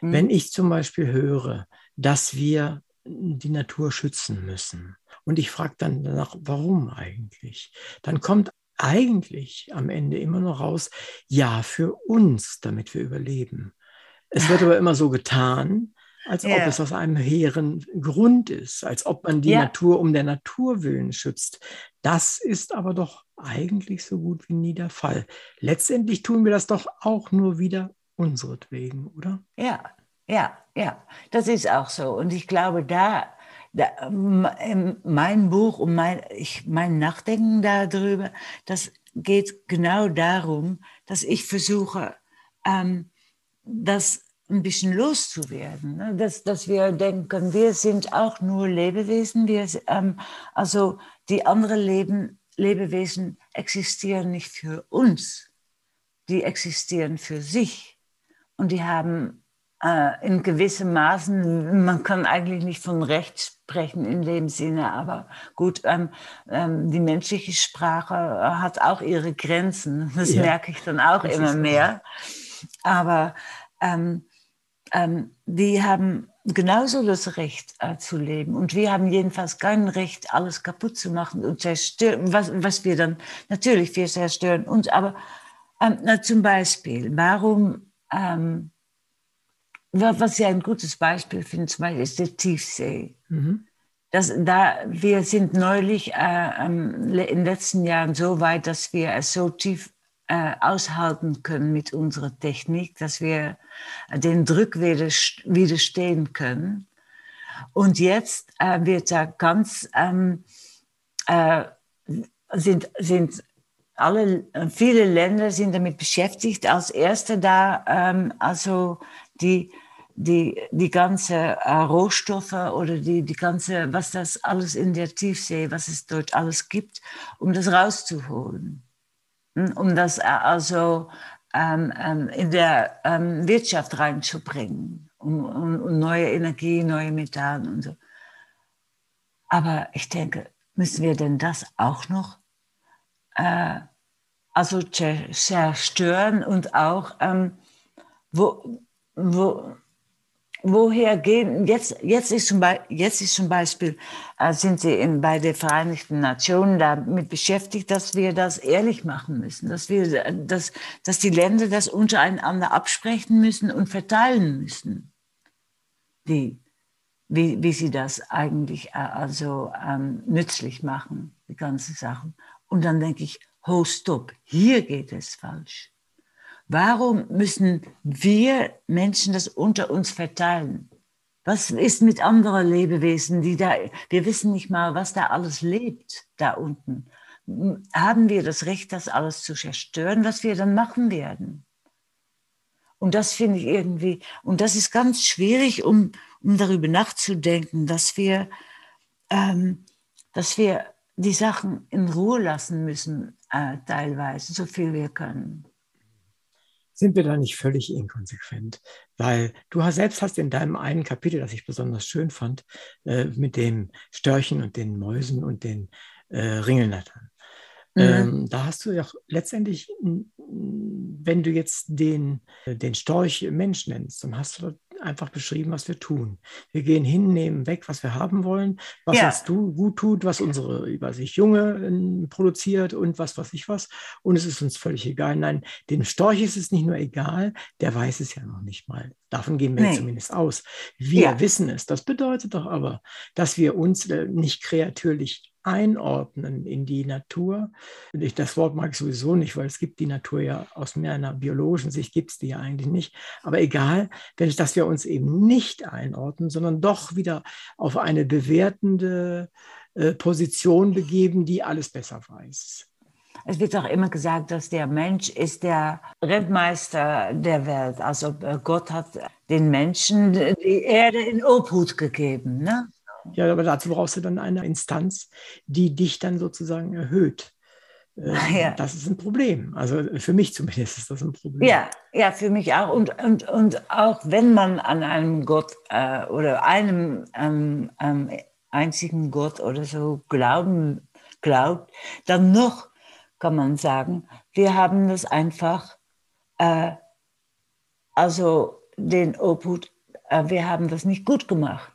Mhm. Wenn ich zum Beispiel höre, dass wir die Natur schützen müssen. Und ich frage dann danach, warum eigentlich? Dann kommt eigentlich am Ende immer noch raus, ja, für uns, damit wir überleben. Es wird aber immer so getan, als ja. ob es aus einem hehren Grund ist, als ob man die ja. Natur um der Natur willen schützt. Das ist aber doch eigentlich so gut wie nie der Fall. Letztendlich tun wir das doch auch nur wieder unseretwegen, oder? Ja, ja, ja, das ist auch so. Und ich glaube, da, da mein Buch und mein, ich, mein Nachdenken darüber, das geht genau darum, dass ich versuche, ähm, dass ein bisschen loszuwerden. Ne? Dass, dass wir denken, wir sind auch nur Lebewesen. Wir, ähm, also die anderen Leben, Lebewesen existieren nicht für uns, die existieren für sich. Und die haben äh, in gewissem Maßen, man kann eigentlich nicht von Recht sprechen in dem Sinne, aber gut, ähm, ähm, die menschliche Sprache hat auch ihre Grenzen. Das ja, merke ich dann auch immer mehr. Aber ähm, ähm, die haben genauso das Recht äh, zu leben. Und wir haben jedenfalls kein Recht, alles kaputt zu machen und zerstören, was, was wir dann, natürlich, wir zerstören uns, aber ähm, na, zum Beispiel, warum, ähm, was ich ein gutes Beispiel finde, zum Beispiel ist die Tiefsee. Mhm. Das, da, wir sind neulich äh, in den letzten Jahren so weit, dass wir es so tief äh, aushalten können mit unserer Technik, dass wir den Druck widerstehen können. Und jetzt äh, wird da ganz, ähm, äh, sind, sind alle, viele Länder sind damit beschäftigt, als Erste da, ähm, also die, die, die ganze äh, Rohstoffe oder die, die ganze, was das alles in der Tiefsee, was es dort alles gibt, um das rauszuholen. Hm, um das äh, also ähm, ähm, in der ähm, Wirtschaft reinzubringen, um, um, um, neue Energie, neue Metall und so. Aber ich denke, müssen wir denn das auch noch äh, also zerstören und auch ähm, wo, wo, woher gehen, jetzt, jetzt, ist, zum Beispiel, jetzt ist zum Beispiel, äh, sind Sie in, bei den Vereinigten Nationen damit beschäftigt, dass wir das ehrlich machen müssen, dass, wir, dass, dass die Länder das untereinander absprechen müssen und verteilen müssen, wie, wie, wie sie das eigentlich äh, also ähm, nützlich machen, die ganzen Sachen. Und dann denke ich, ho, stopp, hier geht es falsch. Warum müssen wir Menschen das unter uns verteilen? Was ist mit anderen Lebewesen, die da, wir wissen nicht mal, was da alles lebt, da unten. Haben wir das Recht, das alles zu zerstören, was wir dann machen werden? Und das finde ich irgendwie, und das ist ganz schwierig, um, um darüber nachzudenken, dass wir, ähm, dass wir die Sachen in Ruhe lassen müssen, äh, teilweise, so viel wir können sind wir da nicht völlig inkonsequent? Weil du selbst hast in deinem einen Kapitel, das ich besonders schön fand, äh, mit den Störchen und den Mäusen und den äh, Ringelnattern. Mhm. Ähm, da hast du ja letztendlich, wenn du jetzt den, den Storch Mensch nennst, dann hast du einfach beschrieben, was wir tun. Wir gehen hin, nehmen weg, was wir haben wollen, was ja. uns gut tut, was unsere über sich Junge äh, produziert und was weiß ich was. Und es ist uns völlig egal. Nein, dem Storch ist es nicht nur egal, der weiß es ja noch nicht mal. Davon gehen wir nee. zumindest aus. Wir ja. wissen es. Das bedeutet doch aber, dass wir uns äh, nicht kreatürlich einordnen in die Natur. Ich, das Wort mag ich sowieso nicht, weil es gibt die Natur ja aus mehr einer biologischen Sicht, gibt es die ja eigentlich nicht. Aber egal, wenn, dass wir uns eben nicht einordnen, sondern doch wieder auf eine bewertende äh, Position begeben, die alles besser weiß. Es wird auch immer gesagt, dass der Mensch ist der Rentmeister der Welt. Also äh, Gott hat den Menschen die Erde in Obhut gegeben. Ne? Ja, aber dazu brauchst du dann eine Instanz, die dich dann sozusagen erhöht. Äh, ja. Das ist ein Problem. Also für mich zumindest ist das ein Problem. Ja, ja für mich auch. Und, und, und auch wenn man an einem Gott äh, oder einem ähm, ähm, einzigen Gott oder so glauben, glaubt, dann noch kann man sagen, wir haben das einfach, äh, also den Obhut, äh, wir haben das nicht gut gemacht.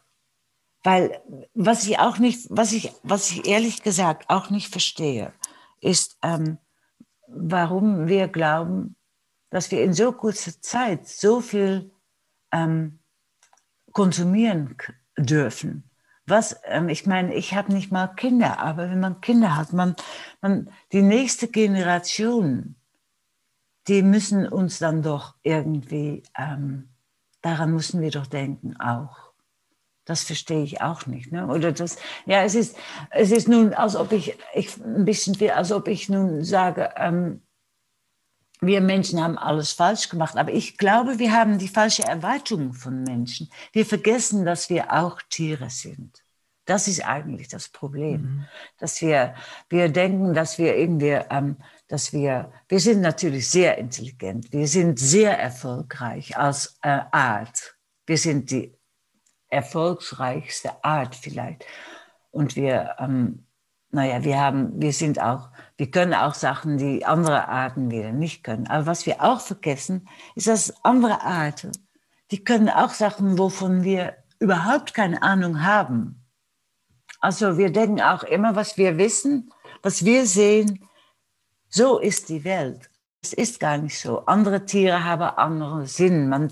Weil was ich auch nicht, was ich, was ich ehrlich gesagt auch nicht verstehe, ist, ähm, warum wir glauben, dass wir in so kurzer Zeit so viel ähm, konsumieren dürfen. Was, ähm, ich meine, ich habe nicht mal Kinder, aber wenn man Kinder hat, man, man, die nächste Generation, die müssen uns dann doch irgendwie, ähm, daran müssen wir doch denken auch. Das verstehe ich auch nicht. Ne? Oder das, ja, es ist, es ist nun, als ob ich, ich ein bisschen, als ob ich nun sage, ähm, wir Menschen haben alles falsch gemacht, aber ich glaube, wir haben die falsche Erwartung von Menschen. Wir vergessen, dass wir auch Tiere sind. Das ist eigentlich das Problem, mhm. dass wir, wir denken, dass wir irgendwie, ähm, dass wir, wir sind natürlich sehr intelligent, wir sind sehr erfolgreich als äh, Art. Wir sind die erfolgsreichste Art vielleicht. Und wir, ähm, naja, wir haben, wir sind auch, wir können auch Sachen, die andere Arten wieder nicht können. Aber was wir auch vergessen, ist, dass andere Arten, die können auch Sachen, wovon wir überhaupt keine Ahnung haben. Also wir denken auch immer, was wir wissen, was wir sehen, so ist die Welt. Es ist gar nicht so. Andere Tiere haben anderen Sinn. Man,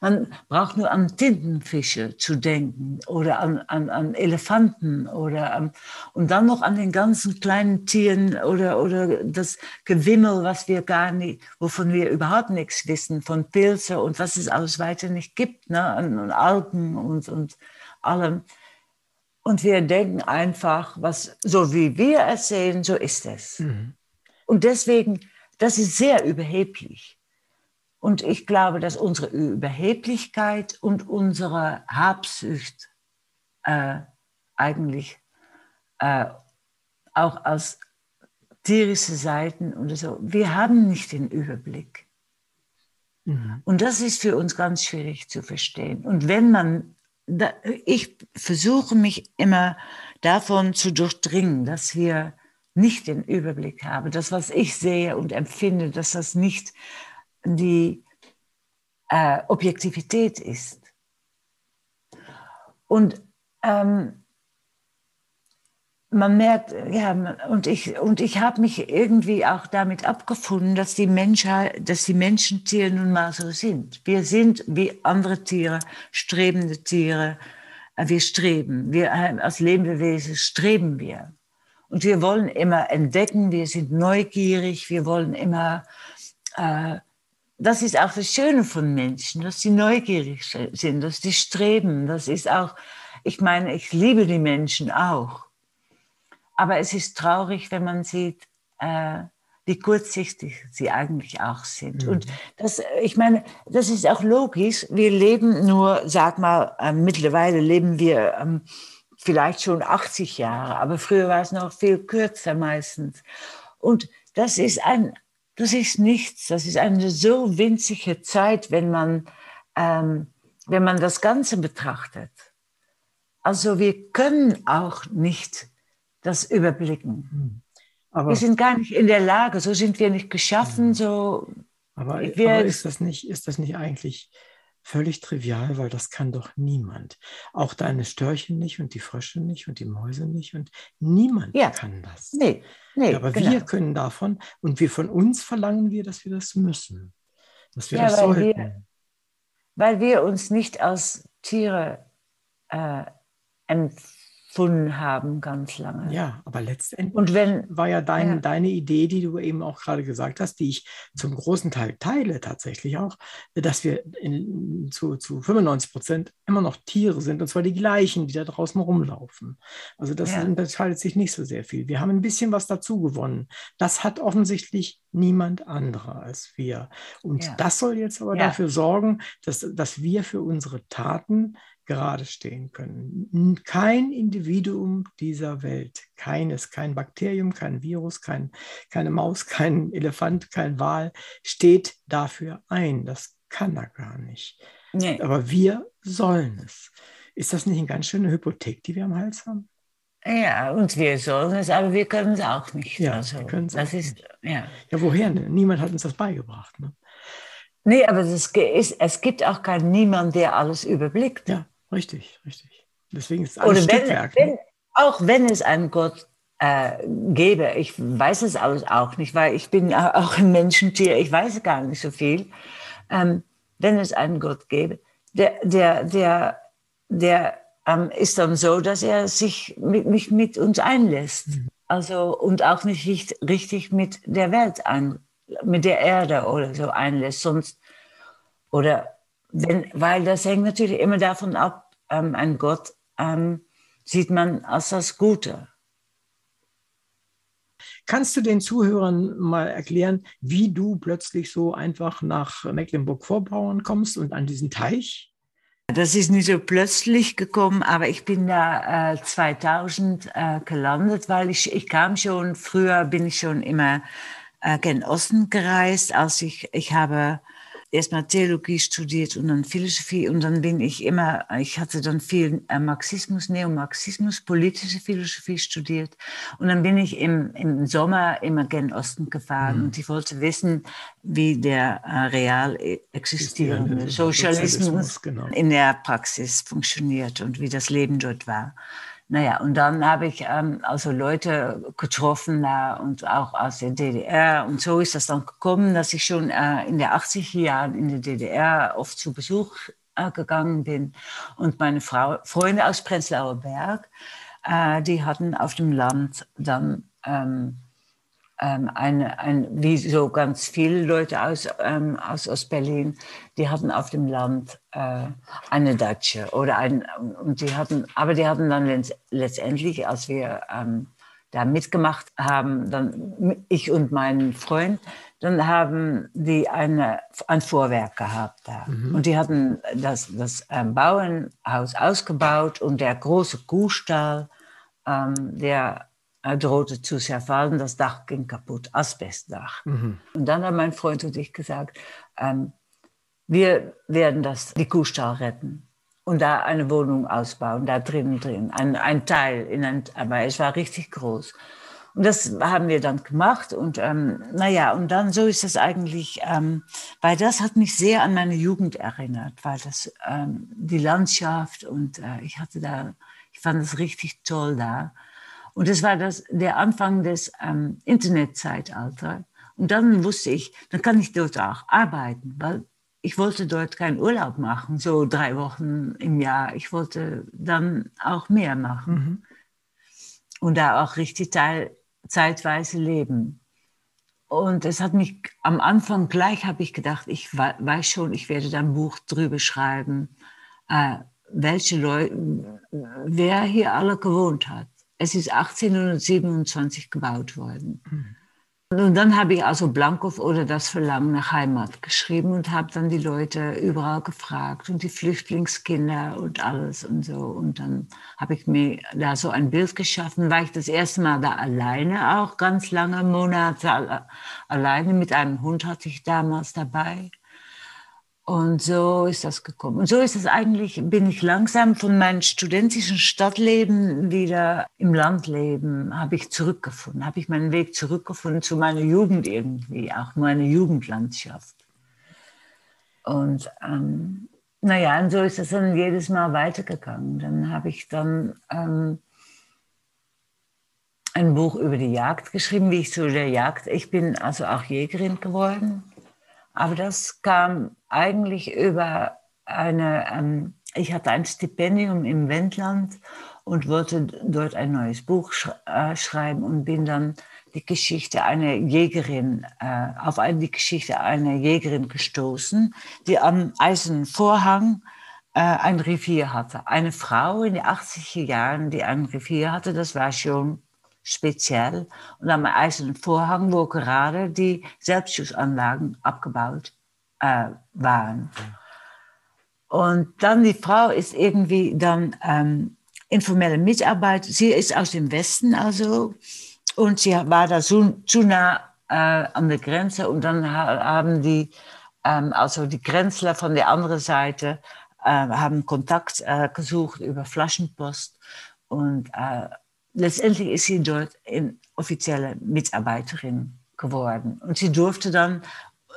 man braucht nur an Tintenfische zu denken oder an, an, an Elefanten oder an, und dann noch an den ganzen kleinen Tieren oder, oder das Gewimmel, was wir gar nicht, wovon wir überhaupt nichts wissen, von Pilze und was es alles weiter nicht gibt, ne? an, an Algen und, und allem. Und wir denken einfach, was, so wie wir es sehen, so ist es. Mhm. Und deswegen das ist sehr überheblich. Und ich glaube, dass unsere Überheblichkeit und unsere Habsucht äh, eigentlich äh, auch als tierische Seiten oder so, wir haben nicht den Überblick. Mhm. Und das ist für uns ganz schwierig zu verstehen. Und wenn man, da, ich versuche mich immer davon zu durchdringen, dass wir nicht den Überblick habe, das, was ich sehe und empfinde, dass das nicht die äh, Objektivität ist. Und ähm, man merkt, ja, und ich, und ich habe mich irgendwie auch damit abgefunden, dass die, Menschheit, dass die Menschen Tiere nun mal so sind. Wir sind wie andere Tiere, strebende Tiere. Äh, wir streben. Wir äh, als Lebewesen streben wir. Und wir wollen immer entdecken, wir sind neugierig, wir wollen immer, äh, das ist auch das Schöne von Menschen, dass sie neugierig sind, dass sie streben. Das ist auch, ich meine, ich liebe die Menschen auch. Aber es ist traurig, wenn man sieht, äh, wie kurzsichtig sie eigentlich auch sind. Mhm. Und das, ich meine, das ist auch logisch. Wir leben nur, sag mal, äh, mittlerweile leben wir ähm, vielleicht schon 80 Jahre, aber früher war es noch viel kürzer meistens. Und das ist ein, das ist nichts, das ist eine so winzige Zeit, wenn man, ähm, wenn man das Ganze betrachtet. Also wir können auch nicht das überblicken. Hm. Aber wir sind gar nicht in der Lage, so sind wir nicht geschaffen, hm. so. Aber, aber ist, das nicht, ist das nicht eigentlich völlig trivial, weil das kann doch niemand. Auch deine Störchen nicht und die Frösche nicht und die Mäuse nicht und niemand ja. kann das. Nee, nee, ja, aber genau. wir können davon und wir von uns verlangen wir, dass wir das müssen, dass wir ja, das sollten. Wir, weil wir uns nicht als Tiere äh, empfinden gefunden haben ganz lange. Ja, aber letztendlich und wenn, war ja, dein, ja, deine Idee, die du eben auch gerade gesagt hast, die ich zum großen Teil teile tatsächlich auch, dass wir in, zu, zu 95 Prozent immer noch Tiere sind, und zwar die gleichen, die da draußen rumlaufen. Also das ja. unterscheidet sich nicht so sehr viel. Wir haben ein bisschen was dazu gewonnen. Das hat offensichtlich niemand anderer als wir. Und ja. das soll jetzt aber dafür sorgen, dass, dass wir für unsere Taten gerade stehen können. Kein Individuum dieser Welt, keines, kein Bakterium, kein Virus, kein, keine Maus, kein Elefant, kein Wal steht dafür ein. Das kann er gar nicht. Nee. Aber wir sollen es. Ist das nicht eine ganz schöne Hypothek, die wir am Hals haben? Ja, und wir sollen es, aber wir können es auch nicht. Ja, also, wir können es das ist, nicht. Ja. ja, woher? Ne? Niemand hat uns das beigebracht. Ne? Nee, aber es, ist, es gibt auch keinen niemand, der alles überblickt. Ja. Richtig, richtig. Deswegen ist alles Oder Stückwerk. Wenn, ne? Auch wenn es einen Gott äh, gäbe, ich weiß es alles auch nicht, weil ich bin auch ein Menschentier, ich weiß gar nicht so viel. Ähm, wenn es einen Gott gäbe, der, der, der, der ähm, ist dann so, dass er sich mit, mit, mit uns einlässt. Mhm. Also, und auch nicht richtig, richtig mit der Welt ein, mit der Erde oder so einlässt. Sonst, oder wenn, weil das hängt natürlich immer davon ab, ähm, ein Gott ähm, sieht man als das Gute. Kannst du den Zuhörern mal erklären, wie du plötzlich so einfach nach Mecklenburg-Vorpommern kommst und an diesen Teich? Das ist nicht so plötzlich gekommen, aber ich bin da äh, 2000 äh, gelandet, weil ich, ich kam schon, früher bin ich schon immer äh, gen Osten gereist, als ich, ich habe erstmal Theologie studiert und dann Philosophie und dann bin ich immer, ich hatte dann viel äh, Marxismus, Neomarxismus, politische Philosophie studiert und dann bin ich im, im Sommer immer gen Osten gefahren mhm. und ich wollte wissen, wie der äh, real e-, existierende Sozialismus genau. in der Praxis funktioniert und wie das Leben dort war. Naja, und dann habe ich ähm, also Leute getroffen da und auch aus der DDR. Und so ist das dann gekommen, dass ich schon äh, in den 80er Jahren in der DDR oft zu Besuch äh, gegangen bin. Und meine Frau, Freunde aus Prenzlauer Berg, äh, die hatten auf dem Land dann ähm, ähm, eine, ein, wie so ganz viele Leute aus, ähm, aus Ostberlin, die hatten auf dem Land äh, eine Datsche oder ein, und die hatten, aber die hatten dann letztendlich, als wir ähm, da mitgemacht haben, dann ich und mein Freund, dann haben die eine, ein Vorwerk gehabt da. Mhm. Und die hatten das, das ähm, Bauernhaus ausgebaut und der große Kuhstall, ähm, der drohte zu zerfallen, das Dach ging kaputt, Asbestdach. Mhm. Und dann haben mein Freund und ich gesagt, ähm, wir werden das, die Kuhstall retten und da eine Wohnung ausbauen, da drinnen drin, ein, ein Teil, in ein, aber es war richtig groß. Und das haben wir dann gemacht und ähm, naja, und dann so ist es eigentlich, ähm, weil das hat mich sehr an meine Jugend erinnert, weil das ähm, die Landschaft und äh, ich hatte da, ich fand es richtig toll da. Und das war das, der Anfang des ähm, Internetzeitalters. Und dann wusste ich, dann kann ich dort auch arbeiten, weil ich wollte dort keinen Urlaub machen, so drei Wochen im Jahr. Ich wollte dann auch mehr machen mhm. und da auch richtig teil, zeitweise leben. Und es hat mich am Anfang gleich habe ich gedacht, ich weiß schon, ich werde da ein Buch drüber schreiben, äh, welche Leute, wer hier alle gewohnt hat. Es ist 1827 gebaut worden. Mhm. Und dann habe ich also Blankow oder das Verlangen nach Heimat geschrieben und habe dann die Leute überall gefragt und die Flüchtlingskinder und alles und so. Und dann habe ich mir da so ein Bild geschaffen, war ich das erste Mal da alleine auch, ganz lange Monate alleine mit einem Hund hatte ich damals dabei. Und so ist das gekommen. Und so ist es eigentlich, bin ich langsam von meinem studentischen Stadtleben wieder im Landleben, habe ich zurückgefunden, habe ich meinen Weg zurückgefunden zu meiner Jugend irgendwie, auch meine Jugendlandschaft. Und ähm, naja, und so ist es dann jedes Mal weitergegangen. Dann habe ich dann ähm, ein Buch über die Jagd geschrieben, wie ich zu der Jagd, ich bin also auch Jägerin geworden aber das kam eigentlich über eine, ähm, ich hatte ein Stipendium im Wendland und wollte dort ein neues Buch sch äh, schreiben und bin dann die Geschichte einer Jägerin, äh, auf eine, die Geschichte einer Jägerin gestoßen, die am Eisernen Vorhang äh, ein Revier hatte. Eine Frau in den 80er Jahren, die ein Revier hatte, das war schon speziell. Und am Eisernen Vorhang, wo gerade die Selbstschussanlagen abgebaut äh, waren. Und dann die Frau ist irgendwie dann ähm, informelle Mitarbeit. Sie ist aus dem Westen also und sie war da zu, zu nah äh, an der Grenze und dann haben die, ähm, also die Grenzler von der anderen Seite, äh, haben Kontakt äh, gesucht über Flaschenpost und äh, letztendlich ist sie dort in offizielle Mitarbeiterin geworden. Und sie durfte dann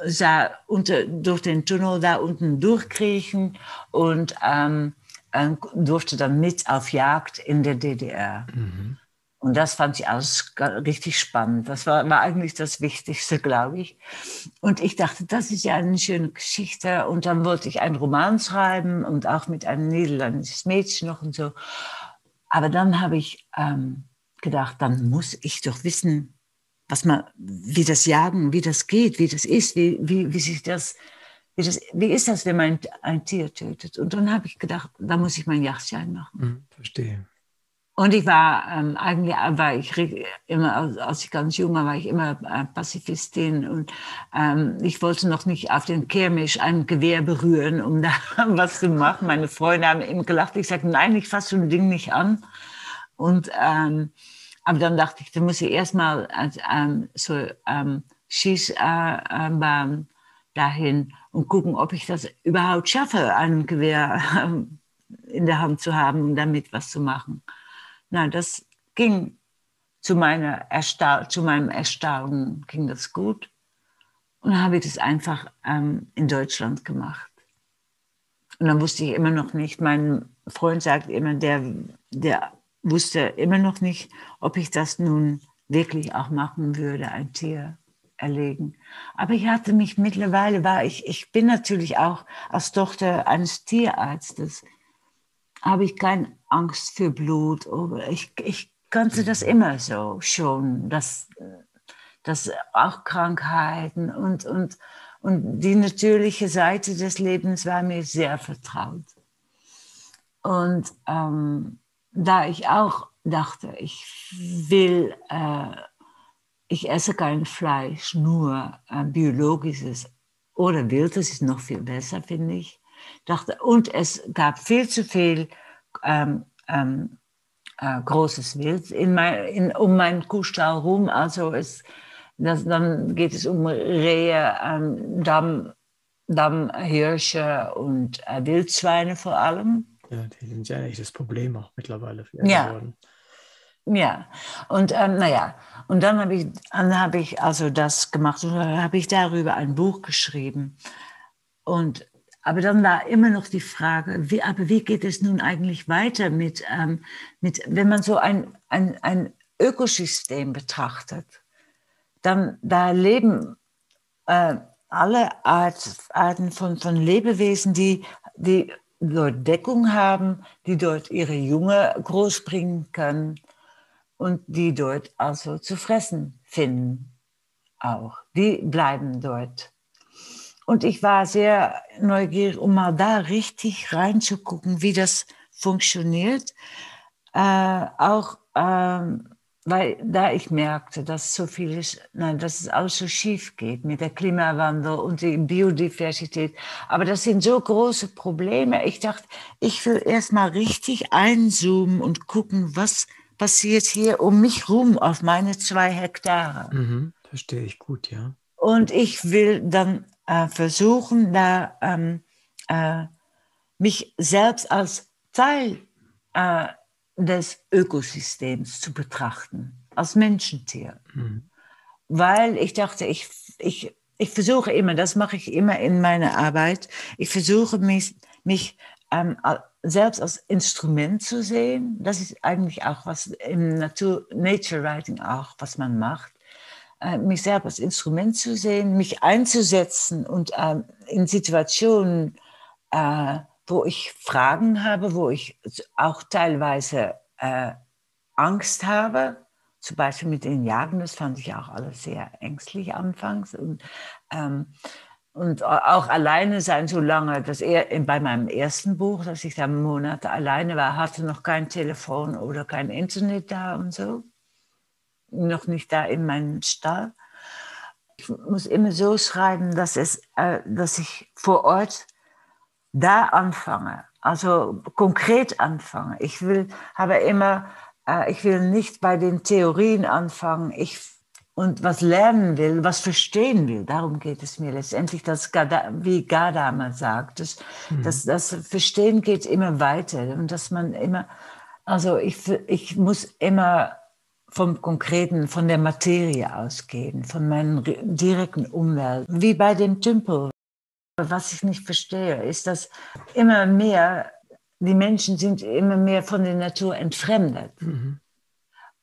sah unter, durch den Tunnel da unten durchkriechen und ähm, durfte dann mit auf Jagd in der DDR. Mhm. Und das fand ich alles richtig spannend. Das war, war eigentlich das Wichtigste, glaube ich. Und ich dachte, das ist ja eine schöne Geschichte. Und dann wollte ich einen Roman schreiben und auch mit einem niederländischen Mädchen noch und so. Aber dann habe ich ähm, gedacht, dann muss ich doch wissen, was man, wie das Jagen, wie das geht, wie das ist, wie, wie, wie sich das, wie, das, wie ist das, wenn man ein, Tier tötet? Und dann habe ich gedacht, da muss ich meinen Jagdschein machen. Mhm, verstehe. Und ich war ähm, eigentlich, war ich immer, als ich ganz jung war, war ich immer äh, Pazifistin und ähm, ich wollte noch nicht auf den Kirmisch ein Gewehr berühren, um da was zu machen. Meine Freunde haben immer gelacht. Ich sagte, nein, ich fasse so ein Ding nicht an. Und ähm, aber dann dachte ich, da muss ich erstmal ähm, so ähm, Schießbahn äh, dahin und gucken, ob ich das überhaupt schaffe, ein Gewehr in der Hand zu haben und damit was zu machen. Na, das ging zu, meiner Ersta zu meinem Erstaunen ging das gut. Und dann habe ich das einfach ähm, in Deutschland gemacht. Und dann wusste ich immer noch nicht, mein Freund sagt immer, der, der wusste immer noch nicht, ob ich das nun wirklich auch machen würde, ein Tier erlegen. Aber ich hatte mich mittlerweile, war ich, ich bin natürlich auch als Tochter eines Tierarztes, habe ich keine Angst für Blut. Ich, ich kannte das mhm. immer so schon, dass, dass auch Krankheiten und, und, und die natürliche Seite des Lebens war mir sehr vertraut. Und ähm, da ich auch dachte, ich will, äh, ich esse kein Fleisch, nur äh, biologisches oder wild, das ist noch viel besser, finde ich dachte, und es gab viel zu viel ähm, ähm, äh, großes Wild in mein, in, um meinen Kuhstall rum. Also es, das, dann geht es um Rehe, ähm, Damm, Dammhirsche und äh, Wildschweine vor allem. Ja, die sind ja echt das Problem auch mittlerweile für ja. Geworden. Ja, und ähm, naja, und dann habe ich, dann hab ich also das gemacht und dann habe ich darüber ein Buch geschrieben. Und aber dann war immer noch die Frage, wie, aber wie geht es nun eigentlich weiter mit, ähm, mit wenn man so ein, ein, ein Ökosystem betrachtet, dann da leben äh, alle Art, Arten von, von Lebewesen, die, die dort Deckung haben, die dort ihre Junge großbringen können und die dort also zu fressen finden auch. Die bleiben dort. Und ich war sehr neugierig, um mal da richtig reinzugucken, wie das funktioniert. Äh, auch ähm, weil da ich merkte, dass so vieles, nein, dass es alles so schief geht mit der Klimawandel und die Biodiversität. Aber das sind so große Probleme. Ich dachte, ich will erst mal richtig einzoomen und gucken, was passiert hier um mich rum auf meine zwei Hektare. Mhm, verstehe ich gut, ja. Und ich will dann äh, versuchen, da ähm, äh, mich selbst als Teil äh, des Ökosystems zu betrachten, als Menschentier. Mhm. Weil ich dachte, ich, ich, ich versuche immer, das mache ich immer in meiner Arbeit, ich versuche mich, mich ähm, selbst als Instrument zu sehen. Das ist eigentlich auch was im Natur, Nature Writing auch, was man macht. Äh, mich selbst als Instrument zu sehen, mich einzusetzen und äh, in Situationen, äh, wo ich Fragen habe, wo ich auch teilweise äh, Angst habe, zum Beispiel mit den Jagen, das fand ich auch alles sehr ängstlich anfangs. Und, ähm, und auch alleine sein, so lange, dass er bei meinem ersten Buch, dass ich da Monate alleine war, hatte noch kein Telefon oder kein Internet da und so noch nicht da in meinem Stall. Ich muss immer so schreiben, dass, es, äh, dass ich vor Ort da anfange, also konkret anfange. Ich will, habe immer, äh, ich will nicht bei den Theorien anfangen. Ich und was lernen will, was verstehen will. Darum geht es mir letztendlich, dass wie Gadamer sagt, dass, mhm. dass das Verstehen geht immer weiter und dass man immer, also ich, ich muss immer vom Konkreten, von der Materie ausgehen, von meiner direkten Umwelt. Wie bei dem Tümpel. Was ich nicht verstehe, ist, dass immer mehr, die Menschen sind immer mehr von der Natur entfremdet. Mhm.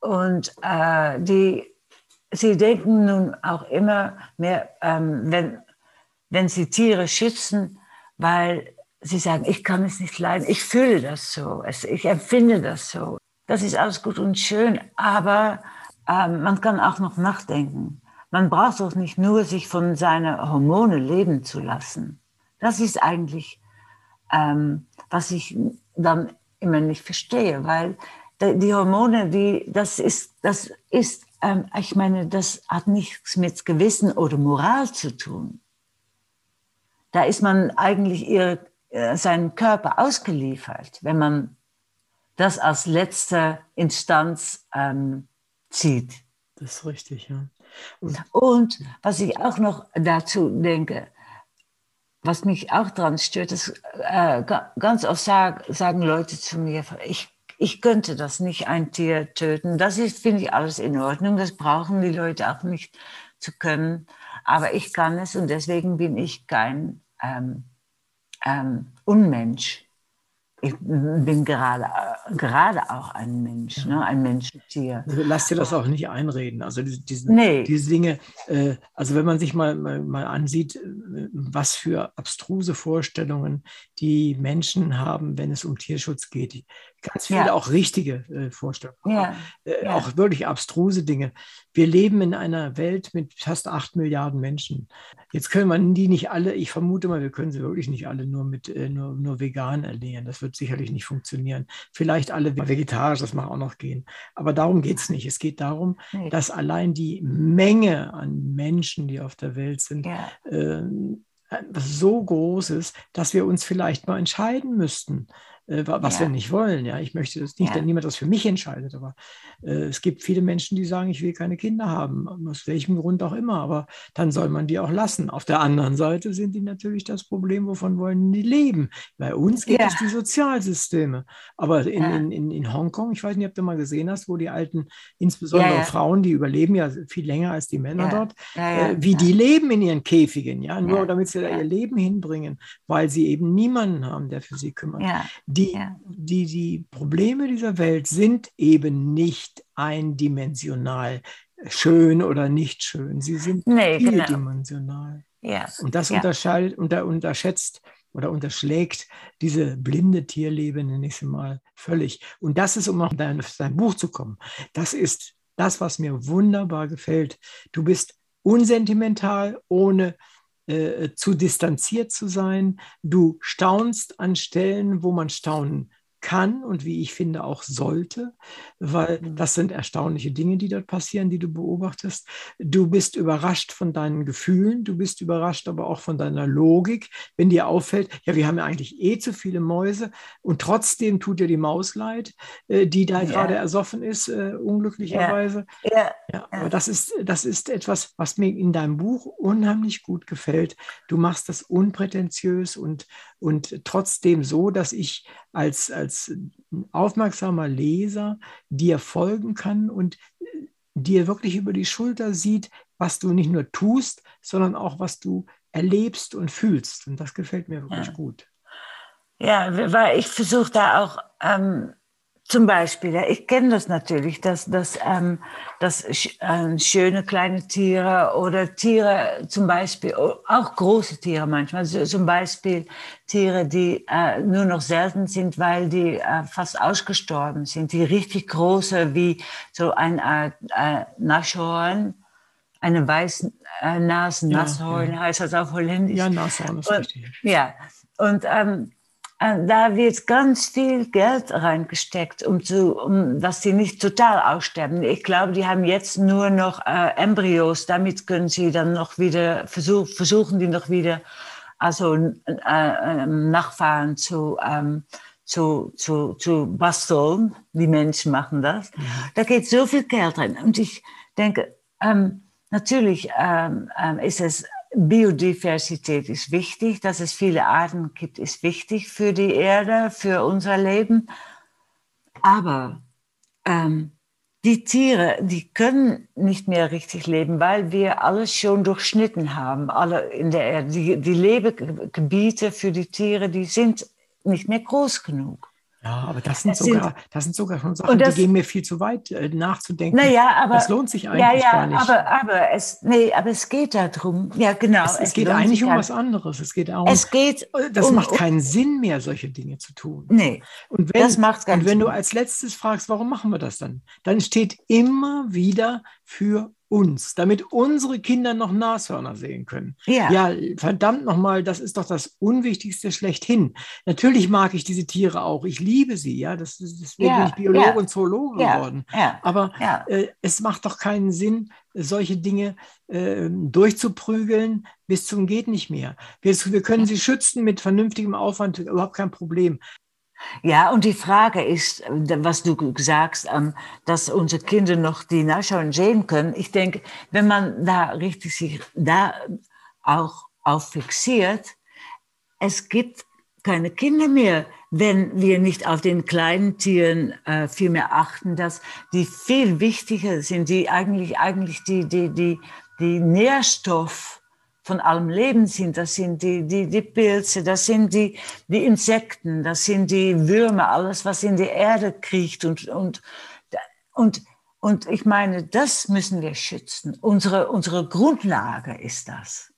Und äh, die, sie denken nun auch immer mehr, ähm, wenn, wenn sie Tiere schützen, weil sie sagen, ich kann es nicht leiden, ich fühle das so, ich empfinde das so. Das ist alles gut und schön, aber ähm, man kann auch noch nachdenken. Man braucht doch nicht nur sich von seinen Hormonen leben zu lassen. Das ist eigentlich, ähm, was ich dann immer nicht verstehe, weil die Hormone, die, das ist, das ist, ähm, ich meine, das hat nichts mit Gewissen oder Moral zu tun. Da ist man eigentlich ihr, äh, seinem Körper ausgeliefert, wenn man das als letzte Instanz ähm, zieht. Das ist richtig, ja. Und, Und was ich auch noch dazu denke, was mich auch daran stört, ist, äh, ganz oft sag, sagen Leute zu mir, ich, ich könnte das nicht, ein Tier töten. Das ist, finde ich, alles in Ordnung. Das brauchen die Leute auch nicht zu können. Aber ich kann es und deswegen bin ich kein ähm, ähm, Unmensch ich bin gerade, gerade auch ein Mensch, ne? ein Menschentier. Also lass dir das auch nicht einreden. Also diese, nee. diese Dinge, äh, also wenn man sich mal, mal, mal, ansieht, äh, was für abstruse Vorstellungen die Menschen haben, wenn es um Tierschutz geht. Ganz viele ja. auch richtige äh, Vorstellungen. Ja. Äh, ja. Auch wirklich abstruse Dinge. Wir leben in einer Welt mit fast acht Milliarden Menschen. Jetzt können wir die nicht alle, ich vermute mal, wir können sie wirklich nicht alle nur mit äh, nur, nur vegan ernähren. Das wird sicherlich nicht funktionieren. Vielleicht alle vegetarisch, das mag auch noch gehen. Aber darum geht es nicht. Es geht darum, dass allein die Menge an Menschen, die auf der Welt sind, ja. äh, so groß ist, dass wir uns vielleicht mal entscheiden müssten äh, was ja. wir nicht wollen. Ja, ich möchte das nicht, ja. dass niemand das für mich entscheidet. Aber äh, es gibt viele Menschen, die sagen, ich will keine Kinder haben, aus welchem Grund auch immer. Aber dann soll man die auch lassen. Auf der anderen Seite sind die natürlich das Problem, wovon wollen die leben. Bei uns geht ja. es die Sozialsysteme. Aber in, in, in, in Hongkong, ich weiß nicht, ob du mal gesehen hast, wo die alten, insbesondere Frauen, die überleben ja viel länger als die Männer dort, äh, wie die leben in ihren Käfigen, ja, nur damit sie da ihr Leben hinbringen, weil sie eben niemanden haben, der für sie kümmert. Die, ja. die, die Probleme dieser Welt sind eben nicht eindimensional schön oder nicht schön. Sie sind nee, genau. vieldimensional. Genau. Ja. Und das ja. unterscheidet, unter, unterschätzt oder unterschlägt diese blinde Tierlebe, nenne ich sie mal, völlig. Und das ist, um auf dein, dein Buch zu kommen, das ist das, was mir wunderbar gefällt. Du bist unsentimental, ohne äh, zu distanziert zu sein. Du staunst an Stellen, wo man staunen kann und wie ich finde auch sollte, weil mhm. das sind erstaunliche Dinge, die dort passieren, die du beobachtest. Du bist überrascht von deinen Gefühlen, du bist überrascht aber auch von deiner Logik, wenn dir auffällt, ja, wir haben ja eigentlich eh zu viele Mäuse und trotzdem tut dir die Maus leid, äh, die da ja. gerade ersoffen ist, äh, unglücklicherweise. Ja. Ja. ja. aber das ist, das ist etwas, was mir in deinem Buch unheimlich gut gefällt. Du machst das unprätentiös und, und trotzdem so, dass ich als, als aufmerksamer Leser dir folgen kann und dir wirklich über die Schulter sieht, was du nicht nur tust, sondern auch was du erlebst und fühlst. Und das gefällt mir wirklich ja. gut. Ja, weil ich versuche da auch ähm, zum Beispiel, ja, ich kenne das natürlich, dass, dass, ähm, dass äh, schöne kleine Tiere oder Tiere zum Beispiel, auch große Tiere manchmal, so, zum Beispiel Tiere, die äh, nur noch selten sind, weil die äh, fast ausgestorben sind, die richtig große, wie so ein äh, äh Nashorn, eine weiße äh, Nasen, ja, Nashorn ja. heißt das auf Holländisch. Ja, Nashorn ist richtig. Ja, und ähm, äh, da wird ganz viel Geld reingesteckt, um, zu, um dass sie nicht total aussterben. Ich glaube, die haben jetzt nur noch äh, Embryos. Damit können sie dann noch wieder versuch, versuchen, die noch wieder also äh, äh, Nachfahren zu ähm, zu, zu, zu basteln. Die Menschen machen das. Ja. Da geht so viel Geld rein. Und ich denke, ähm, natürlich ähm, ähm ist es Biodiversität ist wichtig, dass es viele Arten gibt, ist wichtig für die Erde, für unser Leben. Aber ähm, die Tiere, die können nicht mehr richtig leben, weil wir alles schon durchschnitten haben, alle in der Erde. Die, die Lebegebiete für die Tiere, die sind nicht mehr groß genug. Ja, aber das sind, sogar, das sind sogar schon Sachen, das, die gehen mir viel zu weit äh, nachzudenken. Naja, aber. Das lohnt sich eigentlich ja, ja, gar nicht. Aber, aber, es, nee, aber es geht darum. Ja, genau. Es, es, es geht eigentlich um was anderes. Es geht darum. Es geht. Äh, das um, macht keinen um, Sinn mehr, solche Dinge zu tun. Nee. Und wenn, das macht und wenn Sinn. du als letztes fragst, warum machen wir das dann? Dann steht immer wieder für uns, damit unsere Kinder noch Nashörner sehen können. Ja. ja, verdammt nochmal, das ist doch das Unwichtigste schlechthin. Natürlich mag ich diese Tiere auch, ich liebe sie, ja, das, deswegen Ja, bin ich Biologe ja. und Zoologe geworden. ja, Aber äh, es macht doch keinen Sinn, solche Dinge äh, durchzuprügeln bis zum geht nicht mehr. Wir, wir können sie schützen mit vernünftigem Aufwand, überhaupt kein Problem. Ja, und die Frage ist, äh, was du sagst, ähm, dass unsere Kinder noch die Nachschauen sehen können. Ich denke, wenn man da richtig sich da auch auf fixiert, es gibt keine Kinder mehr, wenn wir nicht auf den kleinen Tieren äh, viel mehr achten, dass die viel wichtiger sind, die eigentlich, eigentlich die, die, die, die Nährstoff von allem Leben sind. Das sind die, die, die Pilze, das sind die, die Insekten, das sind die Würmer, alles, was in die Erde kriecht. Und, und, und, und ich meine, das müssen wir schützen. Unsere, unsere Grundlage ist das.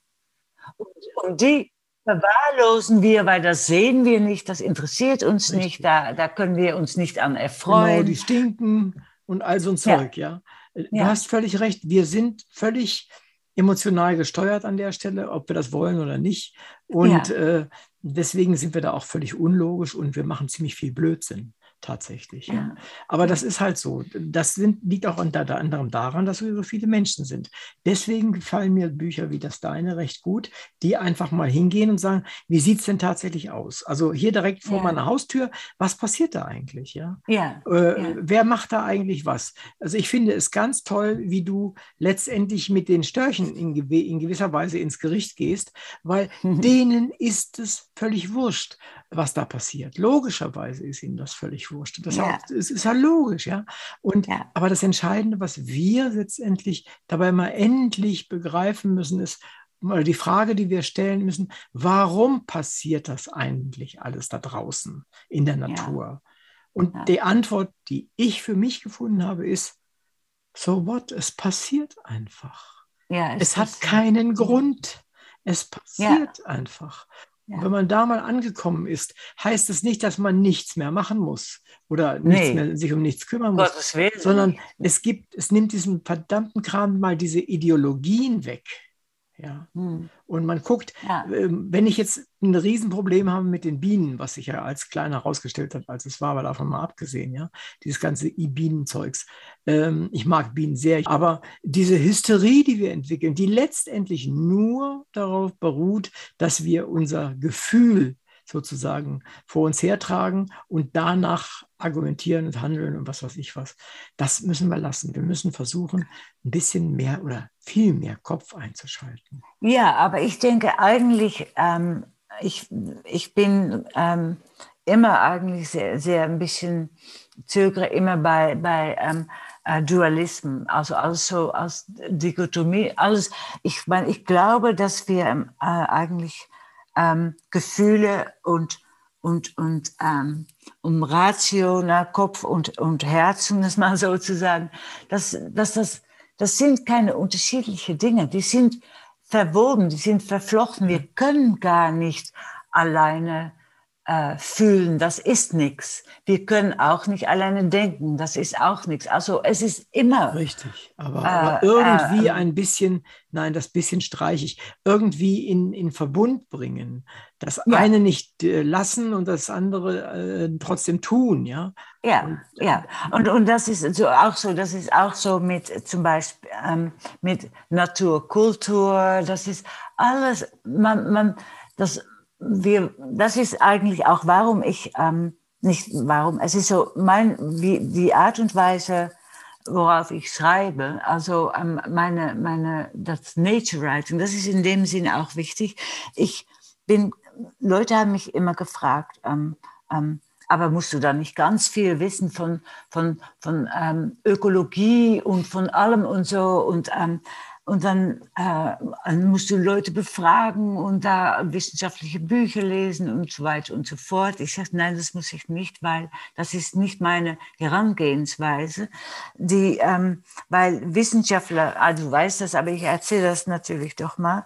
Und, und die verwahrlosen wir, weil das sehen wir nicht, das interessiert uns Richtig. nicht, da, da können wir uns nicht an Genau, erfreuen. die stinken und all so ein Ja. Zeug, ja. Du Ja. hast völlig recht. Wir sind völlig emotional gesteuert an der Stelle, ob wir das wollen oder nicht. Und äh, deswegen sind wir da auch völlig unlogisch und wir machen ziemlich viel Blödsinn tatsächlich. Ja. Ja. Aber das ist halt so. Das sind, liegt auch unter anderem daran, dass wir so viele Menschen sind. Deswegen gefallen mir Bücher wie das deine recht gut, die einfach mal hingehen und sagen, wie sieht es denn tatsächlich aus? Also hier direkt vor Ja. meiner Haustür, was passiert da eigentlich? Ja? ja. Äh, Ja. Wer macht da eigentlich was? Also ich finde es ganz toll, wie du letztendlich mit den Störchen in, gew in gewisser Weise ins Gericht gehst, weil denen ist es völlig wurscht, was da passiert. Logischerweise ist ihnen das völlig wurscht. Das Ja. auch, es ist ja logisch, ja. Und Ja. aber das Entscheidende, was wir letztendlich dabei mal endlich begreifen müssen, ist, oder die Frage, die wir stellen müssen, warum passiert das eigentlich alles da draußen in der Natur? Und Ja. die Antwort, die ich für mich gefunden habe, ist, so what? Es passiert einfach. ja Es hat ist- keinen Grund. Es passiert einfach. Ja. wenn man da mal angekommen ist, heißt es nicht, dass man nichts mehr machen muss oder Nee. nichts mehr, sich um nichts kümmern muss, Gottes Willen. sondern es gibt, es nimmt diesen verdammten Kram mal diese Ideologien weg. Ja. Hm. Und man guckt, Ja. ähm, wenn ich jetzt ein Riesenproblem habe mit den Bienen, was sich ja als kleiner herausgestellt hat, als es war, aber davon mal abgesehen, ja, dieses ganze I-Bienenzeugs. Ähm, ich mag Bienen sehr, aber diese Hysterie, die wir entwickeln, die letztendlich nur darauf beruht, dass wir unser Gefühl sozusagen vor uns hertragen und danach argumentieren und handeln und was weiß ich was. Das müssen wir lassen. Wir müssen versuchen, ein bisschen mehr oder viel mehr Kopf einzuschalten. Ja, aber ich denke eigentlich, ähm, ich, ich bin ähm, immer eigentlich sehr, sehr ein bisschen, zögere immer bei, bei ähm, äh, Dualismen, also alles so als Dichotomie, alles. Ich meine, ich glaube, dass wir ähm, äh, eigentlich ähm, Gefühle und und, und ähm, um Ratio, na, Kopf und, und Herz, um das mal so zu sagen, das, das sind keine unterschiedlichen Dinge, die sind verwoben, die sind verflochten. Wir können gar nicht alleine äh, fühlen, das ist nichts. Wir können auch nicht alleine denken, das ist auch nichts. Also es ist immer. Richtig, aber, Äh, aber irgendwie äh, ein bisschen, nein, das bisschen streiche ich, irgendwie in, in Verbund bringen. Das Ja. eine nicht äh, lassen und das andere äh, trotzdem tun, ja. Ja, Und- ja. Und, und das ist so auch so, das ist auch so mit zum Beispiel ähm, mit Natur, Kultur, das ist alles, man, man, das, wir, das ist eigentlich auch, warum ich, ähm, nicht warum, es ist so mein, wie, die Art und Weise, worauf ich schreibe, also ähm, meine, meine, das Nature Writing, das ist in dem Sinne auch wichtig. Ich bin, Leute haben mich immer gefragt, ähm, ähm, aber musst du da nicht ganz viel wissen von, von, von ähm, Ökologie und von allem und so und ähm, und dann, äh, dann musst du Leute befragen und da wissenschaftliche Bücher lesen und so weiter und so fort. Ich sage, nein, das muss ich nicht, weil das ist nicht meine Herangehensweise. Die, ähm, weil Wissenschaftler, ah, du weißt das, aber ich erzähle das natürlich doch mal,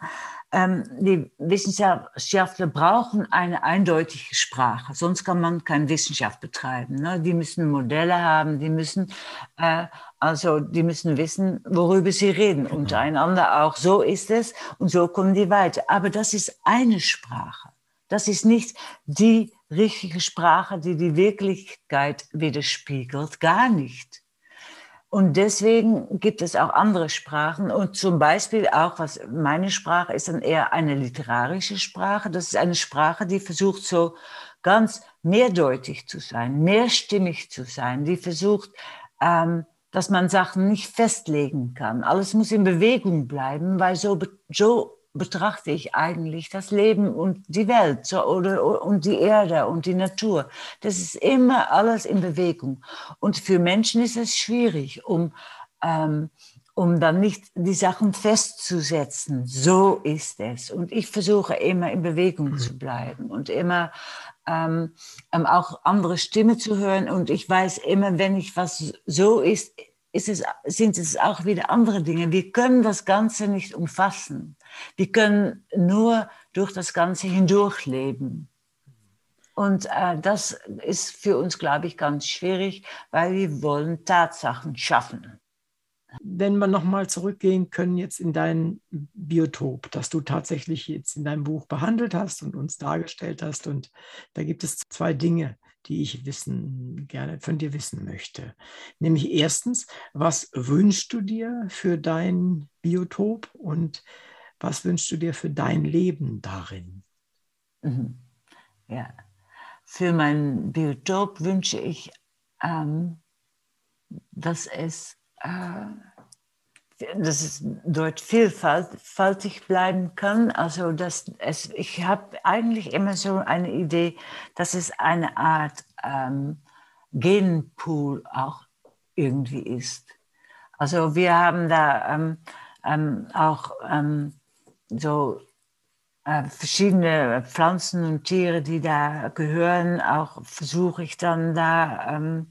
die Wissenschaftler brauchen eine eindeutige Sprache, sonst kann man keine Wissenschaft betreiben. Ne? Die müssen Modelle haben, die müssen äh, also die müssen wissen, worüber sie reden genau. untereinander auch. So ist es und so kommen die weiter. Aber das ist eine Sprache. Das ist nicht die richtige Sprache, die die Wirklichkeit widerspiegelt. Gar nicht. Und deswegen gibt es auch andere Sprachen und zum Beispiel auch, was meine Sprache ist, dann eher eine literarische Sprache. Das ist eine Sprache, die versucht so ganz mehrdeutig zu sein, mehrstimmig zu sein, die versucht, ähm, dass man Sachen nicht festlegen kann. Alles muss in Bewegung bleiben, weil so, so betrachte ich eigentlich das Leben und die Welt so, oder, und die Erde und die Natur. Das ist immer alles in Bewegung. Und für Menschen ist es schwierig, um, ähm, um dann nicht die Sachen festzusetzen. So ist es. Und ich versuche immer in Bewegung zu bleiben und immer ähm, ähm auch andere Stimmen zu hören. Und ich weiß immer, wenn ich was so ist, ist es, sind es auch wieder andere Dinge. Wir können das Ganze nicht umfassen. Wir können nur durch das Ganze hindurch leben. Und äh, das ist für uns, glaube ich, ganz schwierig, weil wir wollen Tatsachen schaffen. Wenn wir nochmal zurückgehen können jetzt in dein Biotop, das du tatsächlich jetzt in deinem Buch behandelt hast und uns dargestellt hast. Und da gibt es zwei Dinge, die ich wissen, gerne von dir wissen möchte. Nämlich erstens, was wünschst du dir für dein Biotop und was wünschst du dir für dein Leben darin? Mhm. Ja, für mein Biotop wünsche ich, ähm, dass es äh, dass es dort vielfältig bleiben kann. Also dass es, ich habe eigentlich immer so eine Idee, dass es eine Art ähm, Genpool auch irgendwie ist. Also wir haben da ähm, ähm, auch ähm, so äh, verschiedene Pflanzen und Tiere, die da gehören. Auch versuche ich dann da ähm,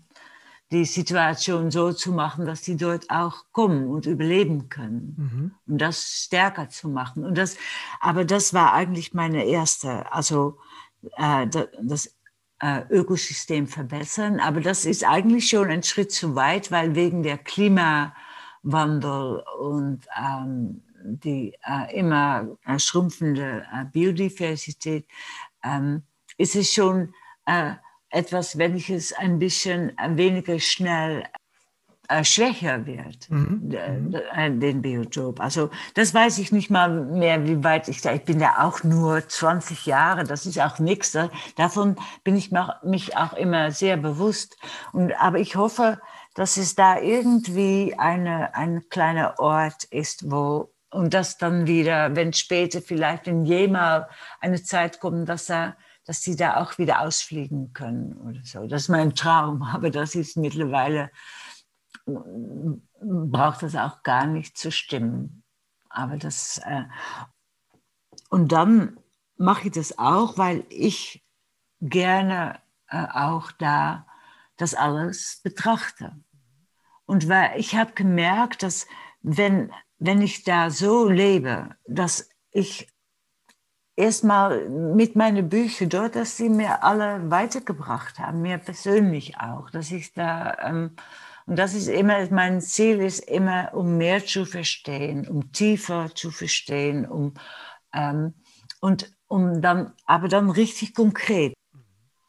die Situation so zu machen, dass sie dort auch kommen und überleben können. Mhm. Um das stärker zu machen. Und das, aber das war eigentlich meine erste, also äh, das äh, Ökosystem verbessern. Aber das ist eigentlich schon ein Schritt zu weit, weil wegen der Klimawandel und ähm, die äh, immer schrumpfende äh, Biodiversität ähm, ist es schon äh, etwas, wenn ich es ein bisschen weniger schnell äh, schwächer wird, mhm. äh, den Biotop. Also das weiß ich nicht mal mehr, wie weit ich da, ich bin da auch nur 20 Jahre, das ist auch nichts. Davon bin ich mich auch immer sehr bewusst. Und, aber ich hoffe, dass es da irgendwie eine, ein kleiner Ort ist, wo und das dann wieder, wenn später vielleicht, wenn jemals eine Zeit kommt, dass er dass sie da auch wieder ausfliegen können oder so. Das ist mein Traum, aber das ist mittlerweile, braucht das auch gar nicht zu stimmen. Aber das, äh, und dann mache ich das auch, weil ich gerne äh, auch da das alles betrachte. Und weil ich habe gemerkt, dass wenn, wenn ich da so lebe, dass ich erstmal mit meinen Büchern dort, dass sie mir alle weitergebracht haben, mir persönlich auch, dass ich da, ähm, und das ist immer, mein Ziel ist immer, um mehr zu verstehen, um tiefer zu verstehen, um, ähm, und um dann, aber dann richtig konkret.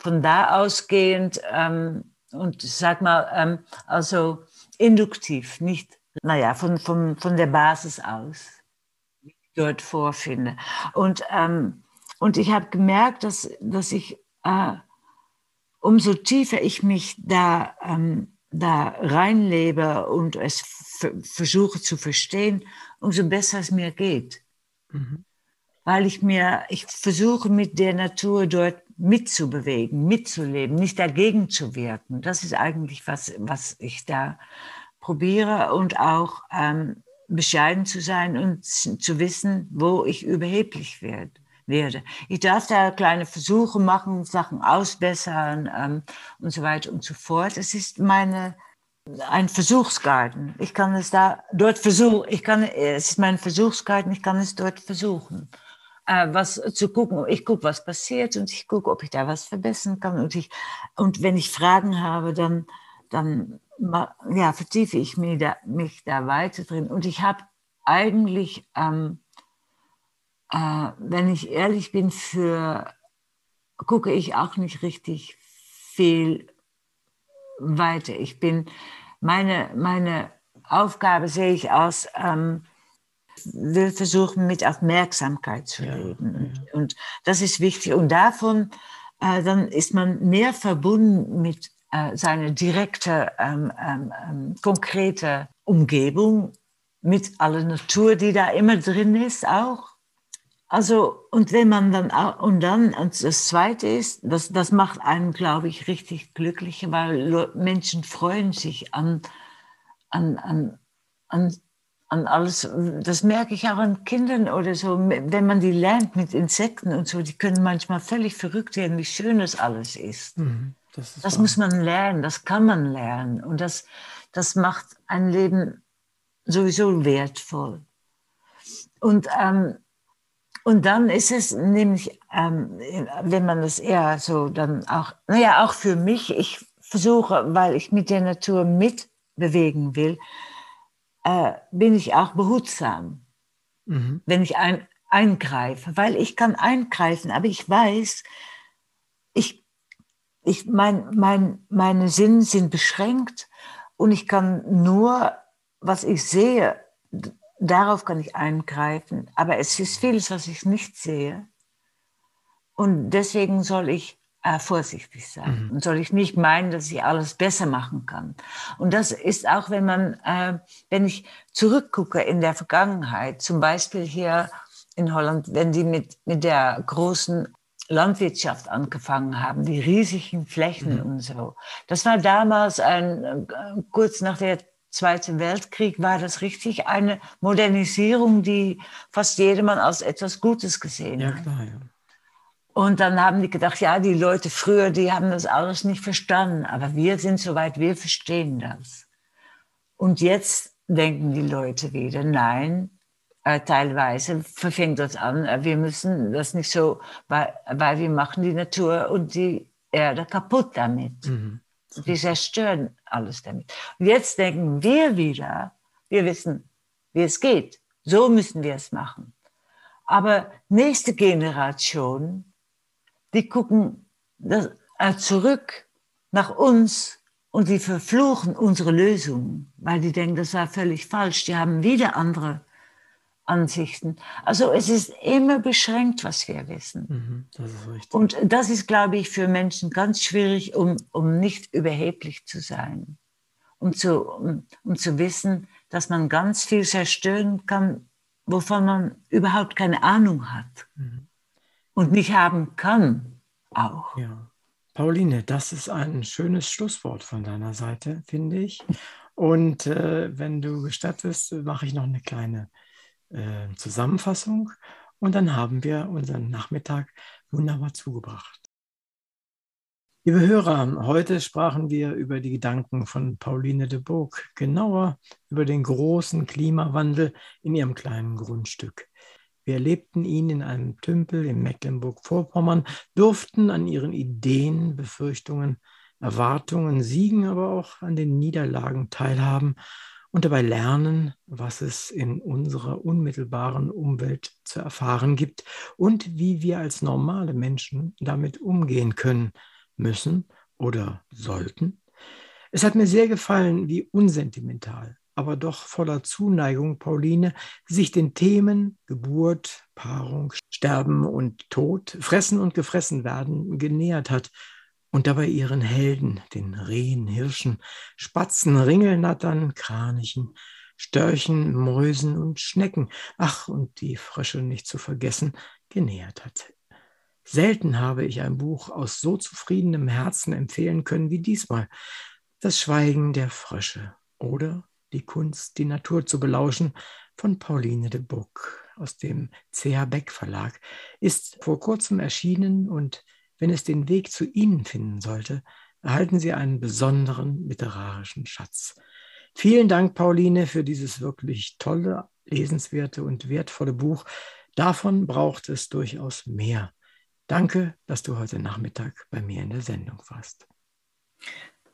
Von da ausgehend, ähm, und sag mal, ähm, also induktiv, nicht, naja, von, von, von der Basis aus dort vorfinde. Und, ähm, und ich habe gemerkt, dass, dass ich, äh, umso tiefer ich mich da, ähm, da reinlebe und es versuche zu verstehen, umso besser es mir geht. Mhm. Weil ich mir, ich versuche mit der Natur dort mitzubewegen, mitzuleben, nicht dagegen zu wirken. Das ist eigentlich was, was ich da probiere und auch ähm, bescheiden zu sein und zu wissen, wo ich überheblich werd, werde. Ich darf da kleine Versuche machen, Sachen ausbessern ähm, und so weiter und so fort. Es ist meine, ein Versuchsgarten. Ich kann es da dort versuchen. Ich kann, es ist mein Versuchsgarten. Ich kann es dort versuchen, äh, was zu gucken. Ich gucke, was passiert und ich gucke, ob ich da was verbessern kann. Und ich und wenn ich Fragen habe, dann dann ja, vertiefe ich mich da, mich da weiter drin. Und ich habe eigentlich, ähm, äh, wenn ich ehrlich bin, für gucke ich auch nicht richtig viel weiter. Ich bin meine meine Aufgabe sehe ich aus. Ähm, will versuchen, mit Aufmerksamkeit zu ja, leben. Ja. Und das ist wichtig. Und davon, äh, dann ist man mehr verbunden mit äh, seine direkte, ähm, ähm, ähm, konkrete Umgebung mit aller Natur, die da immer drin ist auch. Also, und wenn man dann und dann, und das zweite ist, das, das macht einen, glaube ich, richtig glücklich, weil Menschen freuen sich an, an, an, an, an alles. Das merke ich auch an Kindern oder so, wenn man die lernt mit Insekten und so, die können manchmal völlig verrückt werden, wie schön das alles ist. Mhm. Das, das muss man lernen, das kann man lernen. Und das, das macht ein Leben sowieso wertvoll. Und, ähm, und dann ist es nämlich, ähm, wenn man das eher so dann auch, naja, auch für mich, ich versuche, weil ich mit der Natur mitbewegen will, äh, bin ich auch behutsam, mhm. wenn ich ein, eingreife, weil ich kann eingreifen, aber ich weiß, ich, mein, mein, meine Sinne sind beschränkt und ich kann nur, was ich sehe, darauf kann ich eingreifen. Aber es ist vieles, was ich nicht sehe. Und deswegen soll ich äh, vorsichtig sein mhm. und soll ich nicht meinen, dass ich alles besser machen kann. Und das ist auch, wenn man, äh, wenn ich zurückgucke in der Vergangenheit, zum Beispiel hier in Holland, wenn die mit, mit der großen Landwirtschaft angefangen haben, die riesigen Flächen mhm. und so. Das war damals ein, äh, kurz nach der Zweiten Weltkrieg war das richtig eine Modernisierung, die fast jedermann als etwas Gutes gesehen ja, hat. Klar, ja. Und dann haben die gedacht, ja, die Leute früher, die haben das alles nicht verstanden, aber wir sind soweit, wir verstehen das. Und jetzt denken die Leute wieder, nein, äh, teilweise verfängt das an, äh, wir müssen das nicht so, weil, weil wir machen die Natur und die Erde kaputt damit. Mhm. Wir zerstören alles damit. Und jetzt denken wir wieder, wir wissen, wie es geht. So müssen wir es machen. Aber nächste Generation, die gucken das, äh, zurück nach uns und die verfluchen unsere Lösungen, weil die denken, das war völlig falsch. Die haben wieder andere Ansichten. Also es ist immer beschränkt, was wir wissen. Mhm, das Und das ist, glaube ich, für Menschen ganz schwierig, um, um nicht überheblich zu sein. Um zu, um, um zu wissen, dass man ganz viel zerstören kann, wovon man überhaupt keine Ahnung hat. Mhm. Und nicht haben kann auch. Ja. Pauline, das ist ein schönes Schlusswort von deiner Seite, finde ich. Und äh, wenn du gestattest, mache ich noch eine kleine äh, Zusammenfassung und dann haben wir unseren Nachmittag wunderbar zugebracht. Liebe Hörer, heute sprachen wir über die Gedanken von Pauline de Boog, genauer über den großen Klimawandel in ihrem kleinen Grundstück. Wir erlebten ihn in einem Tümpel in Mecklenburg-Vorpommern, durften an ihren Ideen, Befürchtungen, Erwartungen, Siegen, aber auch an den Niederlagen teilhaben und dabei lernen, was es in unserer unmittelbaren Umwelt zu erfahren gibt und wie wir als normale Menschen damit umgehen können, müssen oder sollten. Es hat mir sehr gefallen, wie unsentimental, aber doch voller Zuneigung Pauline sich den Themen Geburt, Paarung, Sterben und Tod, Fressen und Gefressen werden genähert hat und dabei ihren Helden, den Rehen, Hirschen, Spatzen, Ringelnattern, Kranichen, Störchen, Mäusen und Schnecken, ach und die Frösche nicht zu vergessen, genähert hat. Selten habe ich ein Buch aus so zufriedenem Herzen empfehlen können wie diesmal. Das Schweigen der Frösche oder die Kunst, die Natur zu belauschen von Pauline de Buck aus dem CH Beck Verlag ist vor kurzem erschienen und wenn es den Weg zu Ihnen finden sollte, erhalten Sie einen besonderen literarischen Schatz. Vielen Dank, Pauline, für dieses wirklich tolle, lesenswerte und wertvolle Buch. Davon braucht es durchaus mehr. Danke, dass du heute Nachmittag bei mir in der Sendung warst.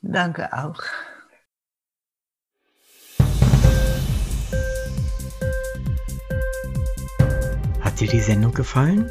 Danke auch. Hat dir die Sendung gefallen?